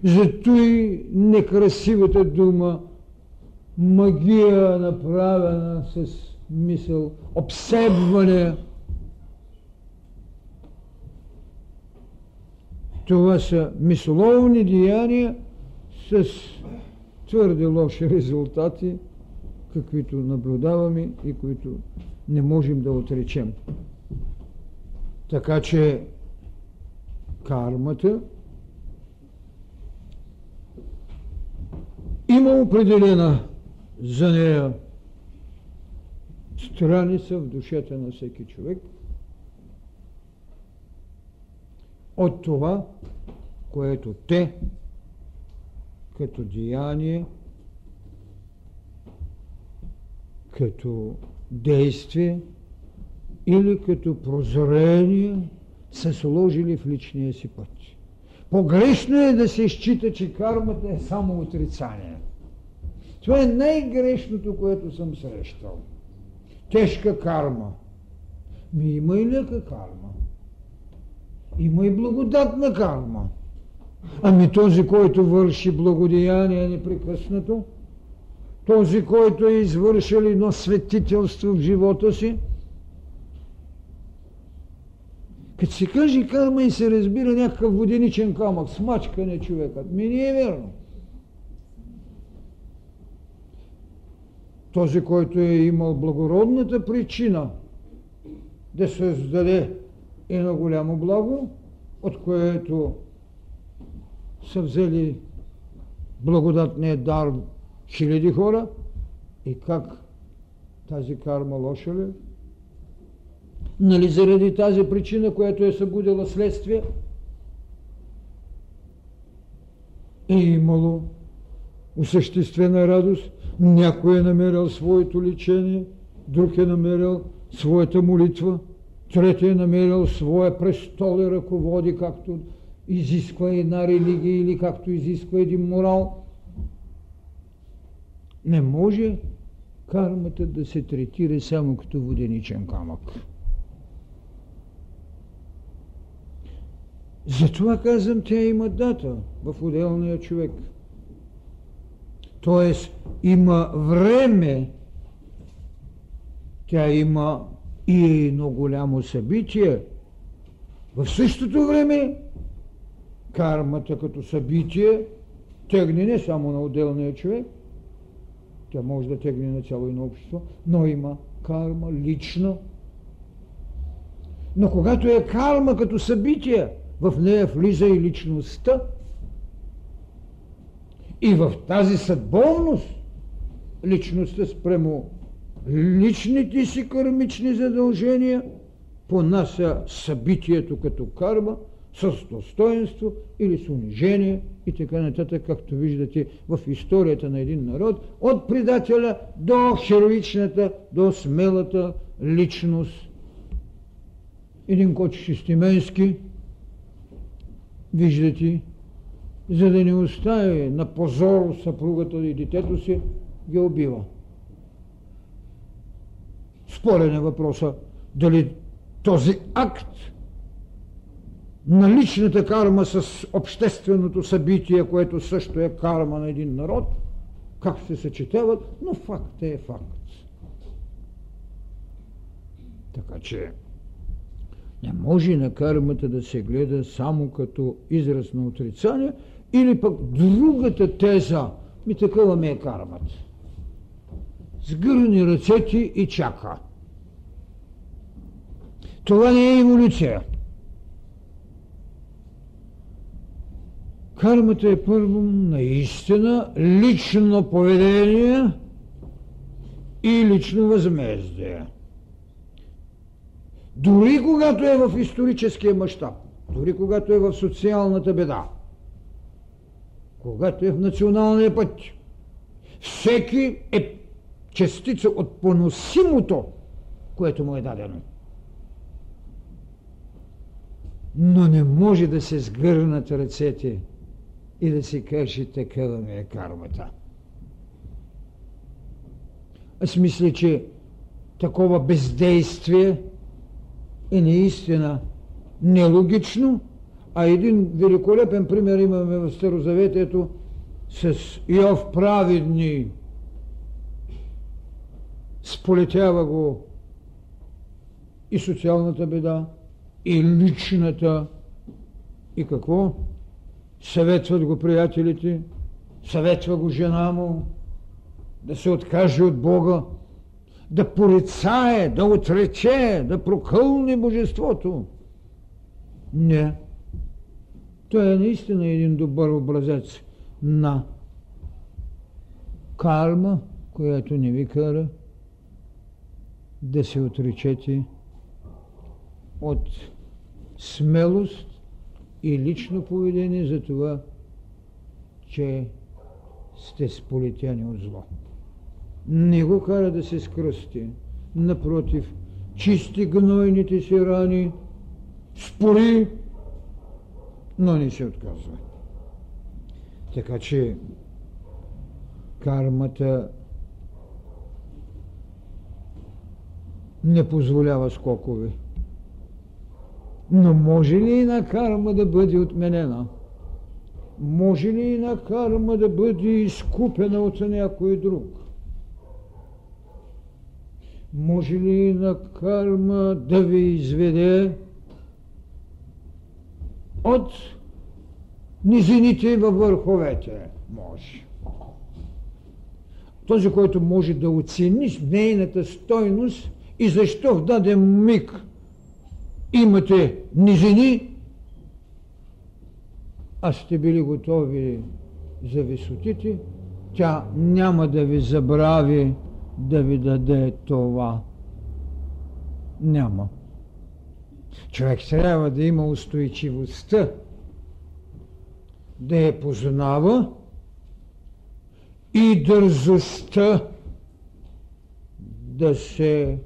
Зато и некрасивата дума магия, направена с мисъл, обсебване – Това са мисловни деяния с твърде лоши резултати, каквито наблюдаваме и които не можем да отречем. Така че кармата има определена за нея страница в душата на всеки човек – от това, което те като деяние, като действие или като прозрение са сложили в личния си път. Погрешно е да се счита, че кармата е само отрицание. Това е най-грешното, което съм срещал. Тежка карма. Ми има и лека карма. Има и благодатна карма. Ами този, който върши благодеяние непрекъснато, този, който е извършил едно светителство в живота си, като се каже карма и се разбира някакъв воденичен камък, смачкане човекът. Ми не е верно. Този, който е имал благородната причина да създаде едно голямо благо, от което са взели благодатния дар хиляди хора и как тази карма лоша ли? Нали заради тази причина, която е събудила следствие, е имало осъществена радост, някой е намерил своето лечение, друг е намерил своята молитва – Трети е намерил своя престол и ръководи, както изисква една религия или както изисква един морал. Не може кармата да се третира само като воденичен камък. Затова казвам, тя има дата в отделния човек. Тоест има време, тя има и едно голямо събитие. В същото време кармата като събитие тегне не само на отделния човек, тя може да тегне на цяло едно общество, но има карма лично. Но когато е карма като събитие, в нея влиза и личността. И в тази съдбовност личността спремо личните си кармични задължения, понася събитието като карма с достоинство или с унижение и така нататък, както виждате в историята на един народ, от предателя до хероичната, до смелата личност. Един коч Шестименски, виждате, за да не остави на позор съпругата и детето си, ги убива. Спорен е въпроса дали този акт на личната карма с общественото събитие, което също е карма на един народ, как се съчетават, но факт е факт. Така че не може на кармата да се гледа само като израз на отрицание или пък другата теза, ми такава ми е кармата. Сгърни ръцете и чака. Това не е еволюция. Кармата е първо наистина лично поведение и лично възмездие. Дори когато е в историческия мащаб, дори когато е в социалната беда, когато е в националния път, всеки е частица от поносимото, което му е дадено. Но не може да се сгърнат ръцете и да си каже такава ми е кармата. Аз мисля, че такова бездействие е наистина нелогично, а един великолепен пример имаме в Старозаветието с Йов праведни. Сполетява го и социалната беда, и личната, и какво? Съветват го приятелите, съветва го жена му, да се откаже от Бога, да порицае, да отрече, да прокълне Божеството. Не. Той е наистина един добър образец на карма, която не ви кара да се отречете от смелост и лично поведение за това, че сте сполетяни от зло не го кара да се скръсти. Напротив, чисти гнойните си рани, спори, но не се отказва. Така че кармата не позволява скокове. Но може ли и на карма да бъде отменена? Може ли и на карма да бъде изкупена от някой друг? може ли на карма да ви изведе от низините във върховете? Може. Този, който може да оцени нейната стойност и защо в даден миг имате низини, а сте били готови за висотите, тя няма да ви забрави да ви даде това. Няма. Човек трябва да има устойчивостта, да я познава и дързостта да се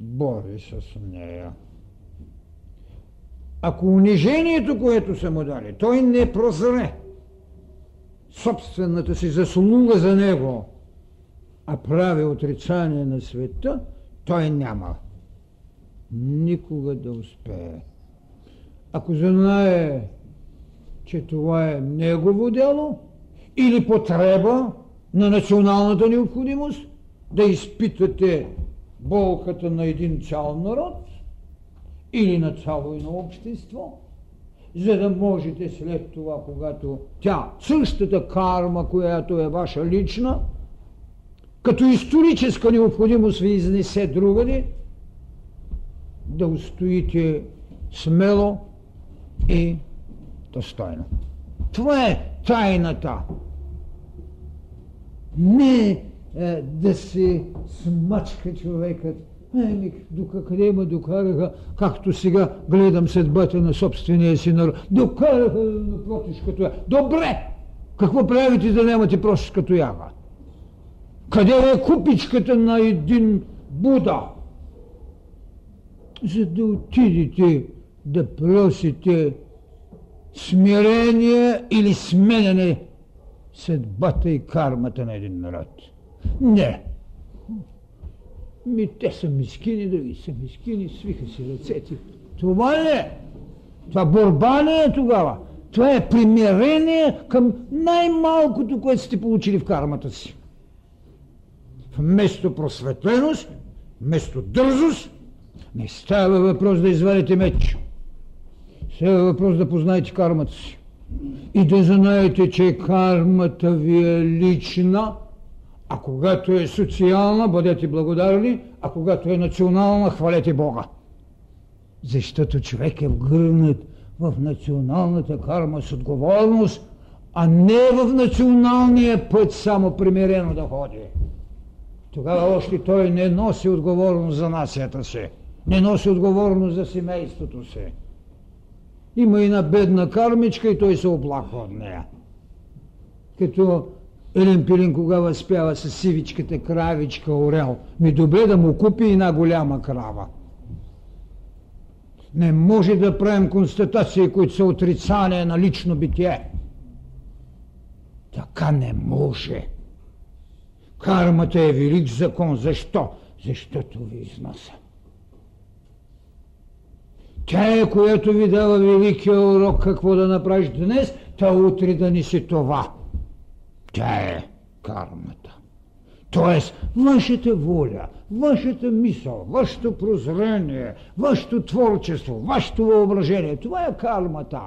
бори с нея. Ако унижението, което са му дали, той не прозре собствената си заслуга за него – а прави отрицание на света, той няма никога да успее. Ако знае, че това е негово дело или потреба на националната необходимост, да изпитате болката на един цял народ или на цяло едно общество, за да можете след това, когато тя, същата карма, която е ваша лична, като историческа необходимост ви изнесе другаде, да устоите смело и достойно. Това е тайната. Не е, да се смачка човекът. Еми, до къде ме докараха, както сега гледам съдбата на собствения си народ. Докараха на протишката я. Добре! Какво правите да нямате протишката яга? Къде е купичката на един Буда? За да отидете да просите смирение или сменяне съдбата и кармата на един народ. Не. Ми те са мискини, други са мискини, свиха си ръцете. Това ли е? Това борба ли е тогава? Това е примирение към най-малкото, което сте получили в кармата си. Вместо просветленост, вместо дързост, не става въпрос да извадите меч. Става въпрос да познаете кармата си. И да знаете, че кармата ви е лична, а когато е социална, бъдете благодарни, а когато е национална, хвалете Бога. Защото човек е вгърнат в националната карма с отговорност, а не в националния път само примирено да ходи. Тогава още той не носи отговорност за нацията си, не носи отговорност за семейството си. Има и на бедна кармичка и той се оплаква от нея. Като Елен Пилин, кога възпява с сивичката кравичка Орел, ми добре да му купи една голяма крава. Не може да правим констатации, които са отрицание на лично битие. Така не може. Кармата е велик закон. Защо? Защото ви изнася. Тя е, която ви дава великия урок какво да направиш днес, та утре да ни си това. Тя е кармата. Тоест, вашата воля, вашата мисъл, вашето прозрение, вашето творчество, вашето въображение, това е кармата.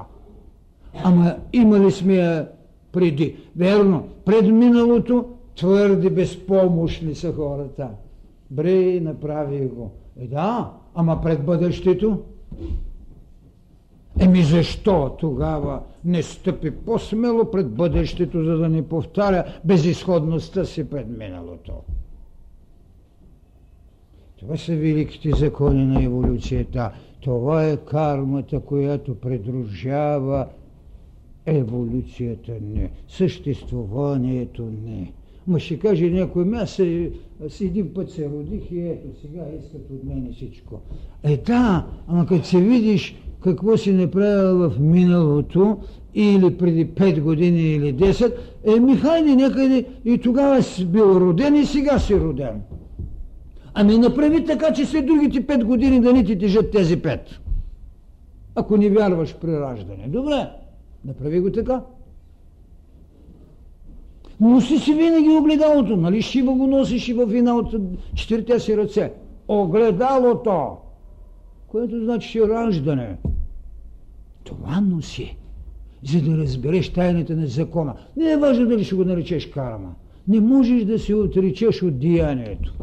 Ама имали сме я преди. Верно, пред миналото твърде безпомощни са хората. Бре, направи го. Е да, ама пред бъдещето Еми защо тогава не стъпи по-смело пред бъдещето, за да не повтаря безисходността си пред миналото? Това са великите закони на еволюцията. Това е кармата, която предружава еволюцията не, съществуванието не. Ма ще каже някой, аз с един път се родих и ето сега искат от мене всичко. Е да, ама като се видиш какво си направил в миналото или преди 5 години или 10, еми хайде някъде и тогава си бил роден и сега си роден. Ами направи така, че след другите 5 години да не ти тежат тези 5. Ако не вярваш при раждане. Добре, направи го така. Носи си винаги огледалото, нали? Шива го носиш и в една от четирите си ръце. Огледалото, което значи раждане. Това носи, за да разбереш тайната на закона. Не е важно дали ще го наречеш карма. Не можеш да се отречеш от деянието.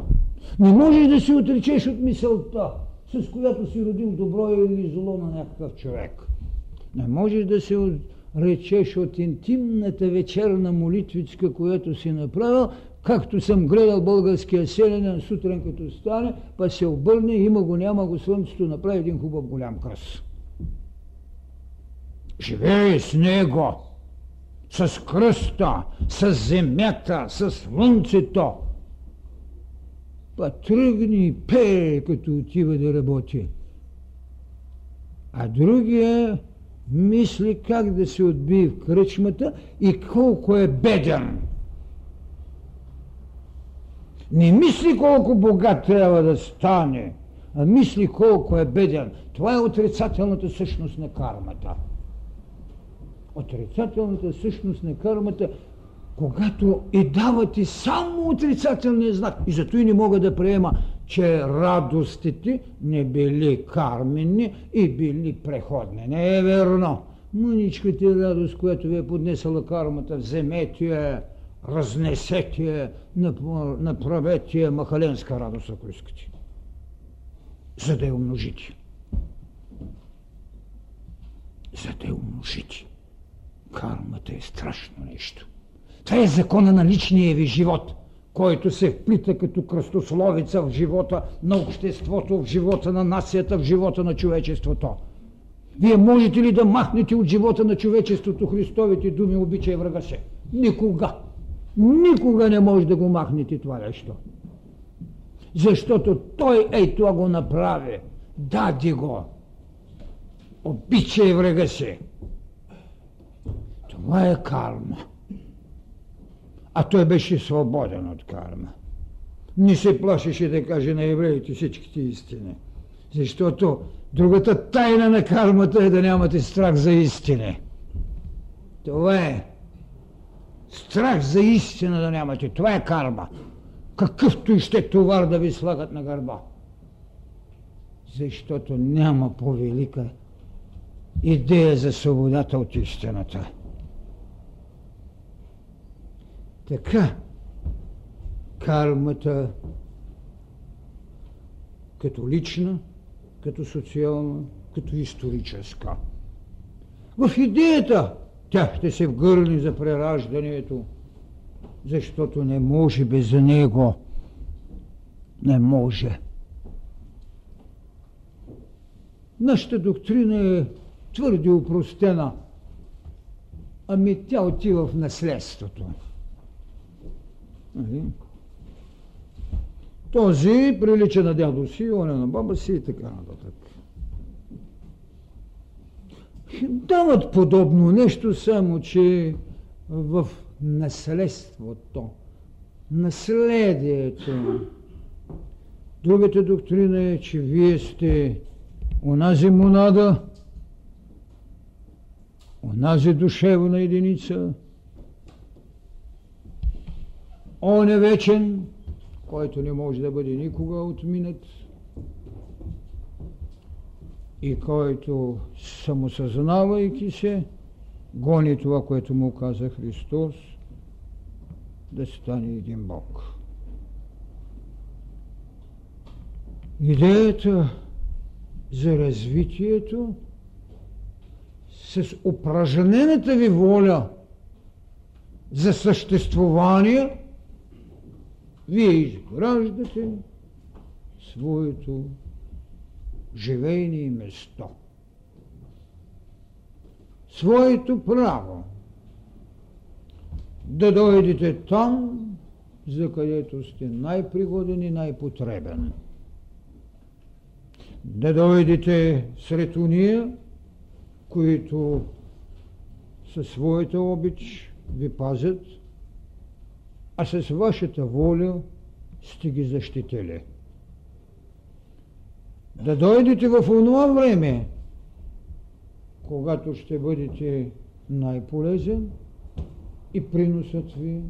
Не можеш да се отречеш от мисълта, с която си родил добро или зло на някакъв човек. Не можеш да се речеш от интимната вечерна молитвичка, която си направил, както съм гледал българския селенен сутрин като стане, па се обърне, има го, няма го слънцето, направи един хубав голям кръс. Живее с него, с кръста, с земята, с слънцето. Па тръгни и пее, като отива да работи. А другия мисли как да се отбие в кръчмата и колко е беден. Не мисли колко богат трябва да стане, а мисли колко е беден. Това е отрицателната същност на кармата. Отрицателната същност на кармата, когато и дава ти само отрицателния знак. И зато и не мога да приема че радостите не били карменни и били преходни. Не е верно. Мъничката радост, която ви е поднесала кармата, вземете я, разнесете я, направете я махаленска радост, ако искате. За да я умножите. За да я умножите. Кармата е страшно нещо. Това е закона на личния ви живот – който се вплита като кръстословица в живота на обществото, в живота на нацията, в живота на човечеството. Вие можете ли да махнете от живота на човечеството Христовите думи обичай врага се? Никога. Никога не може да го махнете това нещо. Защото той ей това го направи. Дади го. Обичай врага се. Това е карма. А той беше свободен от карма. Не се плашеше да каже на евреите всичките истини. Защото другата тайна на кармата е да нямате страх за истини. Това е. Страх за истина да нямате. Това е карма. Какъвто и ще товар да ви слагат на гърба. Защото няма по-велика идея за свободата от истината. Така, кармата като лична, като социална, като историческа. В идеята тя ще се вгърне за прераждането, защото не може без него. Не може. Нашата доктрина е твърде упростена. Ами тя отива в наследството. Този прилича на дядо си, он е на баба си и така нататък. Дават подобно нещо, само че в наследството, наследието. Другата доктрина е, че вие сте онази монада, онази душевна единица, он е вечен, който не може да бъде никога отминат и който самосъзнавайки се, гони това, което му каза Христос, да стане един Бог. Идеята за развитието с упражнената ви воля за съществувание, вие изграждате своето живейни место. Своето право да дойдете там, за където сте най-пригоден и най-потребен. Да дойдете сред уния, които със своята обич ви пазят, а с вашата воля сте ги защитили да дойдете в онова време, когато ще бъдете най-полезен и приносът ви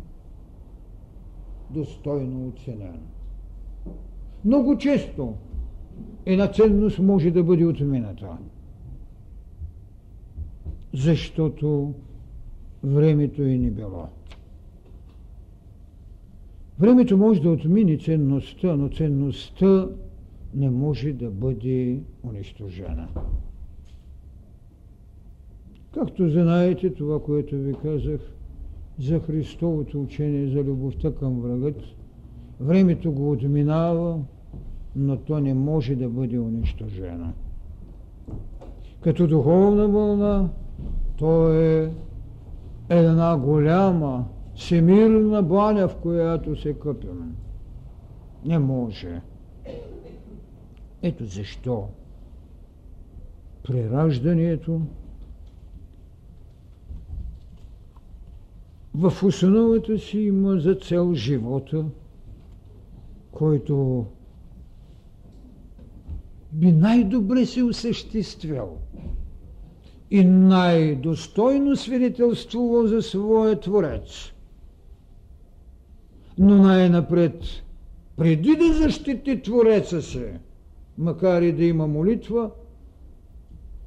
достойно оценен. Много често една ценност може да бъде отмината, защото времето е не било. Времето може да отмини ценността, но ценността не може да бъде унищожена. Както знаете, това, което ви казах за Христовото учение за любовта към врагът, времето го отминава, но то не може да бъде унищожено. Като духовна вълна, то е една голяма, всемирна баня, в която се къпим. Не може. Ето защо прераждането в основата си има за цел живота, който би най-добре се осъществял и най-достойно свидетелствувал за своя Творец. Но най-напред, преди да защити Твореца се, макар и да има молитва,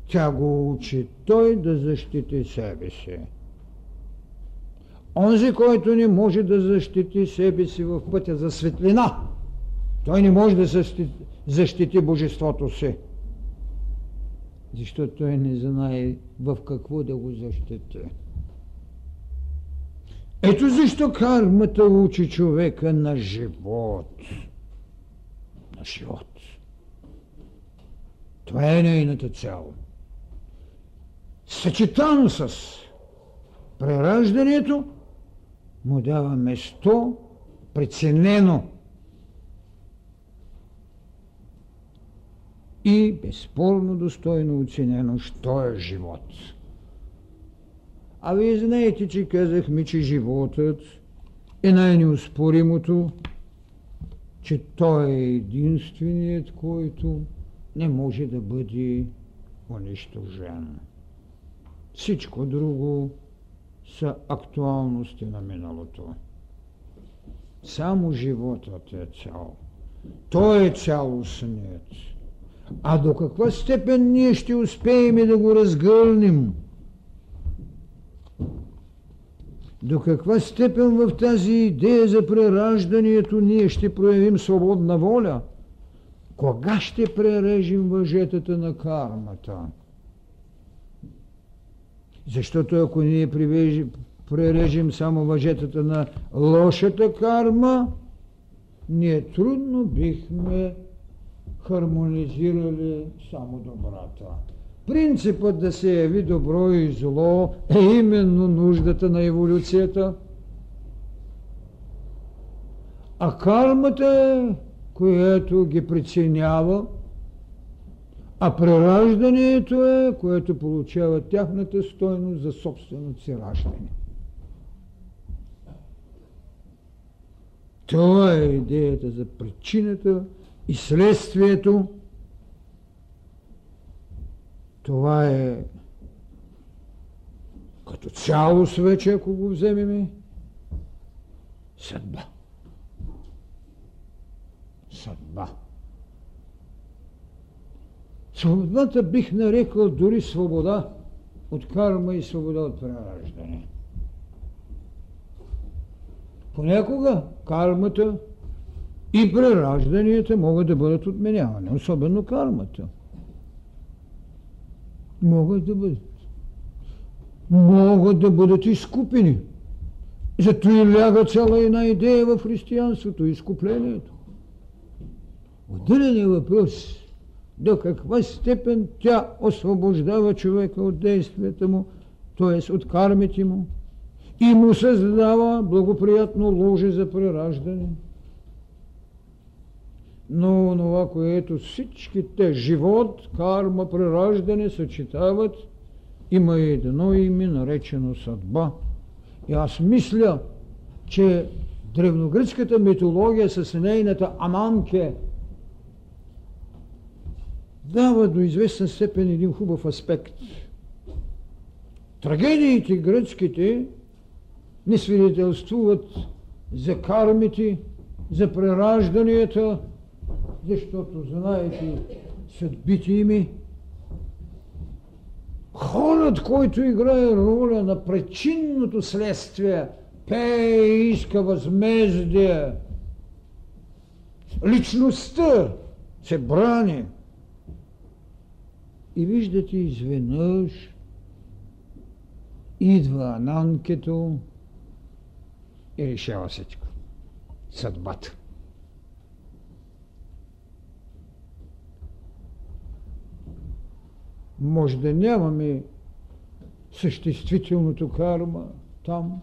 тя го учи той да защити себе си. Онзи, който не може да защити себе си в пътя за светлина, той не може да защити, защити божеството си. Защото той не знае в какво да го защити. Ето защо кармата учи човека на живот. На живот. Това е нейната цел. Съчетано с прераждането му дава место преценено и безспорно достойно оценено, що е живот. А вие знаете, че казахме, че животът е най-неоспоримото, че той е единственият, който не може да бъде унищожен. Всичко друго са актуалности на миналото. Само животът е цял. Той е цялостният. А до каква степен ние ще успеем да го разгърнем? До каква степен в тази идея за прераждането ние ще проявим свободна воля? Кога ще прережим въжетата на кармата? Защото ако ние прережем само въжетата на лошата карма, ние трудно бихме хармонизирали само добрата. Принципът да се яви добро и зло е именно нуждата на еволюцията. А кармата която ги преценява, а прераждането е, което получава тяхната стойност за собственото си раждане. Това е идеята за причината и следствието. Това е като цялост вече, ако го вземем, съдба. Съдба. Свободата бих нарекал дори свобода от карма и свобода от прераждане. Понякога кармата и преражданията могат да бъдат отменявани, особено кармата. Могат да бъдат. Могат да бъдат изкупени. Зато и ляга цяла една идея в християнството, изкуплението. Отделен е въпрос до каква степен тя освобождава човека от действията му, т.е. от кармите му, и му създава благоприятно ложе за прераждане. Но това, което всичките живот, карма, прераждане съчетават, има едно име, наречено съдба. И аз мисля, че древногръцката митология с нейната аманке дава до известен степен един хубав аспект. Трагедиите гръцките не свидетелствуват за кармите, за преражданията, защото знаете съдбите ими. Хорът, който играе роля на причинното следствие, пее и иска възмездие. Личността се брани. И виждате изведнъж идва Ананкето, и решава всичко. Съдбата. Може да нямаме съществителното карма там,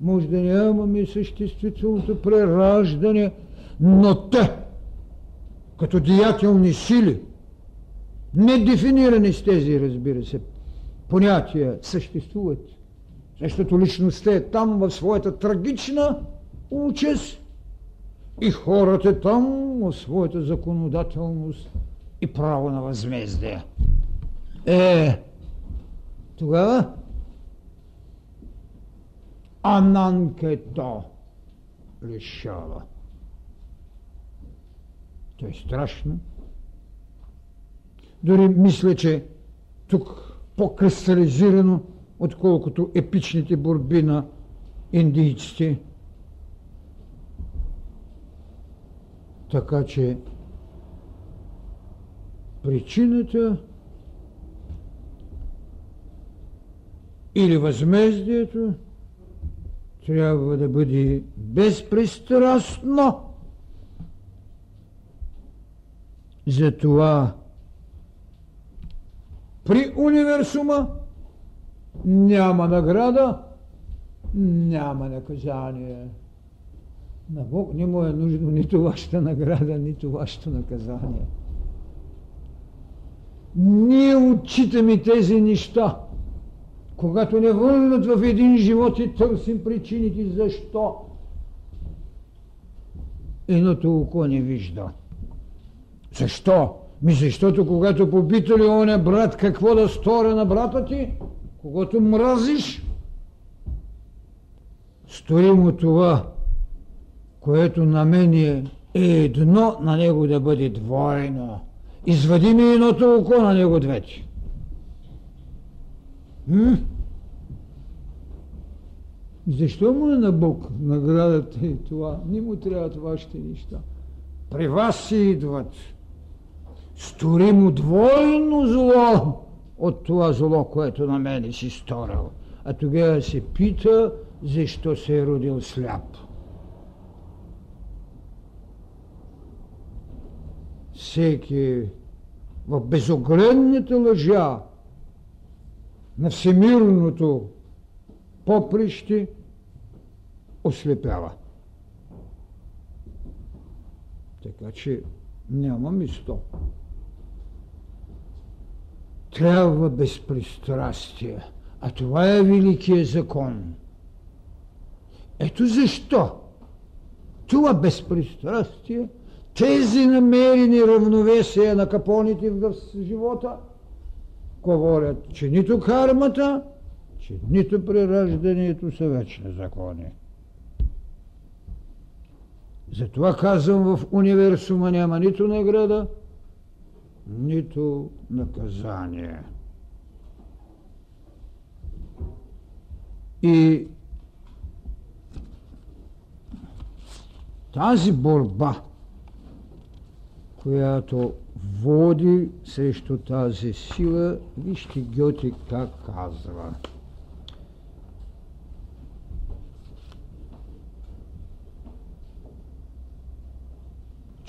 може да нямаме съществителното прераждане, но те, като деятелни сили, не дефинирани с тези, разбира се, понятия, съществуват. Защото личността е там в своята трагична участ и хората там в своята законодателност и право на възмездие. Е, тогава Ананкето решава. То е страшно. Дори мисля, че тук по-кристализирано отколкото епичните борби на индийците. Така че причината или възмездието трябва да бъде безпристрастно. Затова при универсума няма награда, няма наказание. На Бог не му е нужно нито вашата награда, нито вашето наказание. Ние отчитаме тези неща, когато не върнат в един живот и търсим причините защо едното око не вижда. Защо? Ми защото когато попитали оня брат какво да сторя на брата ти, когато мразиш, стори му това, което на мен е едно, на него да бъде двойно. Извади ми едното око на него двете. М? Защо му е на Бог наградата и това? Не му трябват вашите неща. При вас си идват. Стори му двойно зло от това зло, което на мене си сторил. А тогава се пита, защо се е родил сляп. Всеки в безогледната лъжа на всемирното поприще ослепява. Така че няма мисто. Трябва безпристрастие. А това е великият закон. Ето защо това безпристрастие, тези намерени равновесия на капоните в живота, говорят, че нито кармата, че нито прераждането са вечни закони. Затова казвам, в универсума няма нито награда, нито наказание. И тази борба, която води срещу тази сила, вижте Гьоти как казва –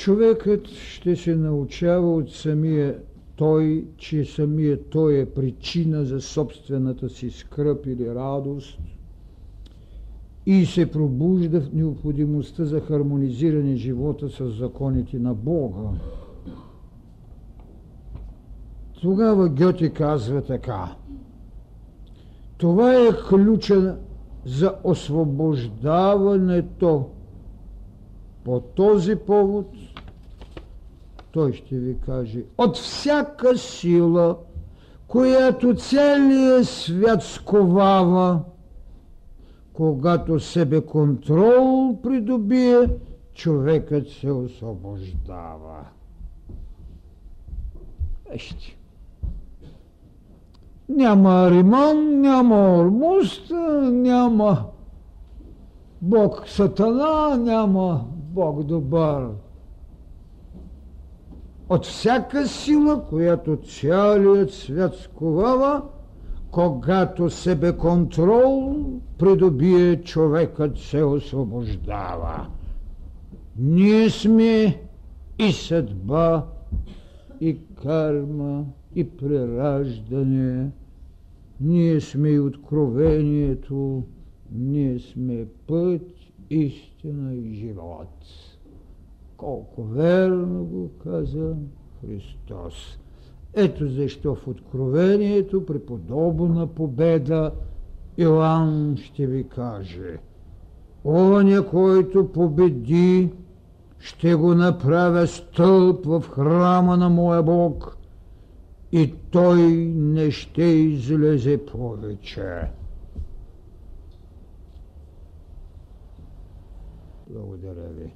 човекът ще се научава от самия той, че самия той е причина за собствената си скръп или радост и се пробужда в необходимостта за хармонизиране живота с законите на Бога. Тогава Гьоти казва така. Това е ключа за освобождаването. По този повод той ще ви каже, от всяка сила, която целият свят сковава, когато себе контрол придобие, човекът се освобождава. Вещи. Няма Риман, няма Ормуст, няма Бог Сатана, няма Бог добър от всяка сила, която цялият свят сковава, когато себе контрол придобие, човекът се освобождава. Ние сме и съдба, и карма, и прераждане. Ние сме и откровението, ние сме път, истина и живот. Колко верно го каза Христос. Ето защо в Откровението при подобна победа Иоанн ще ви каже Оня, който победи, ще го направя стълб в храма на моя Бог и той не ще излезе повече. Благодаря ви.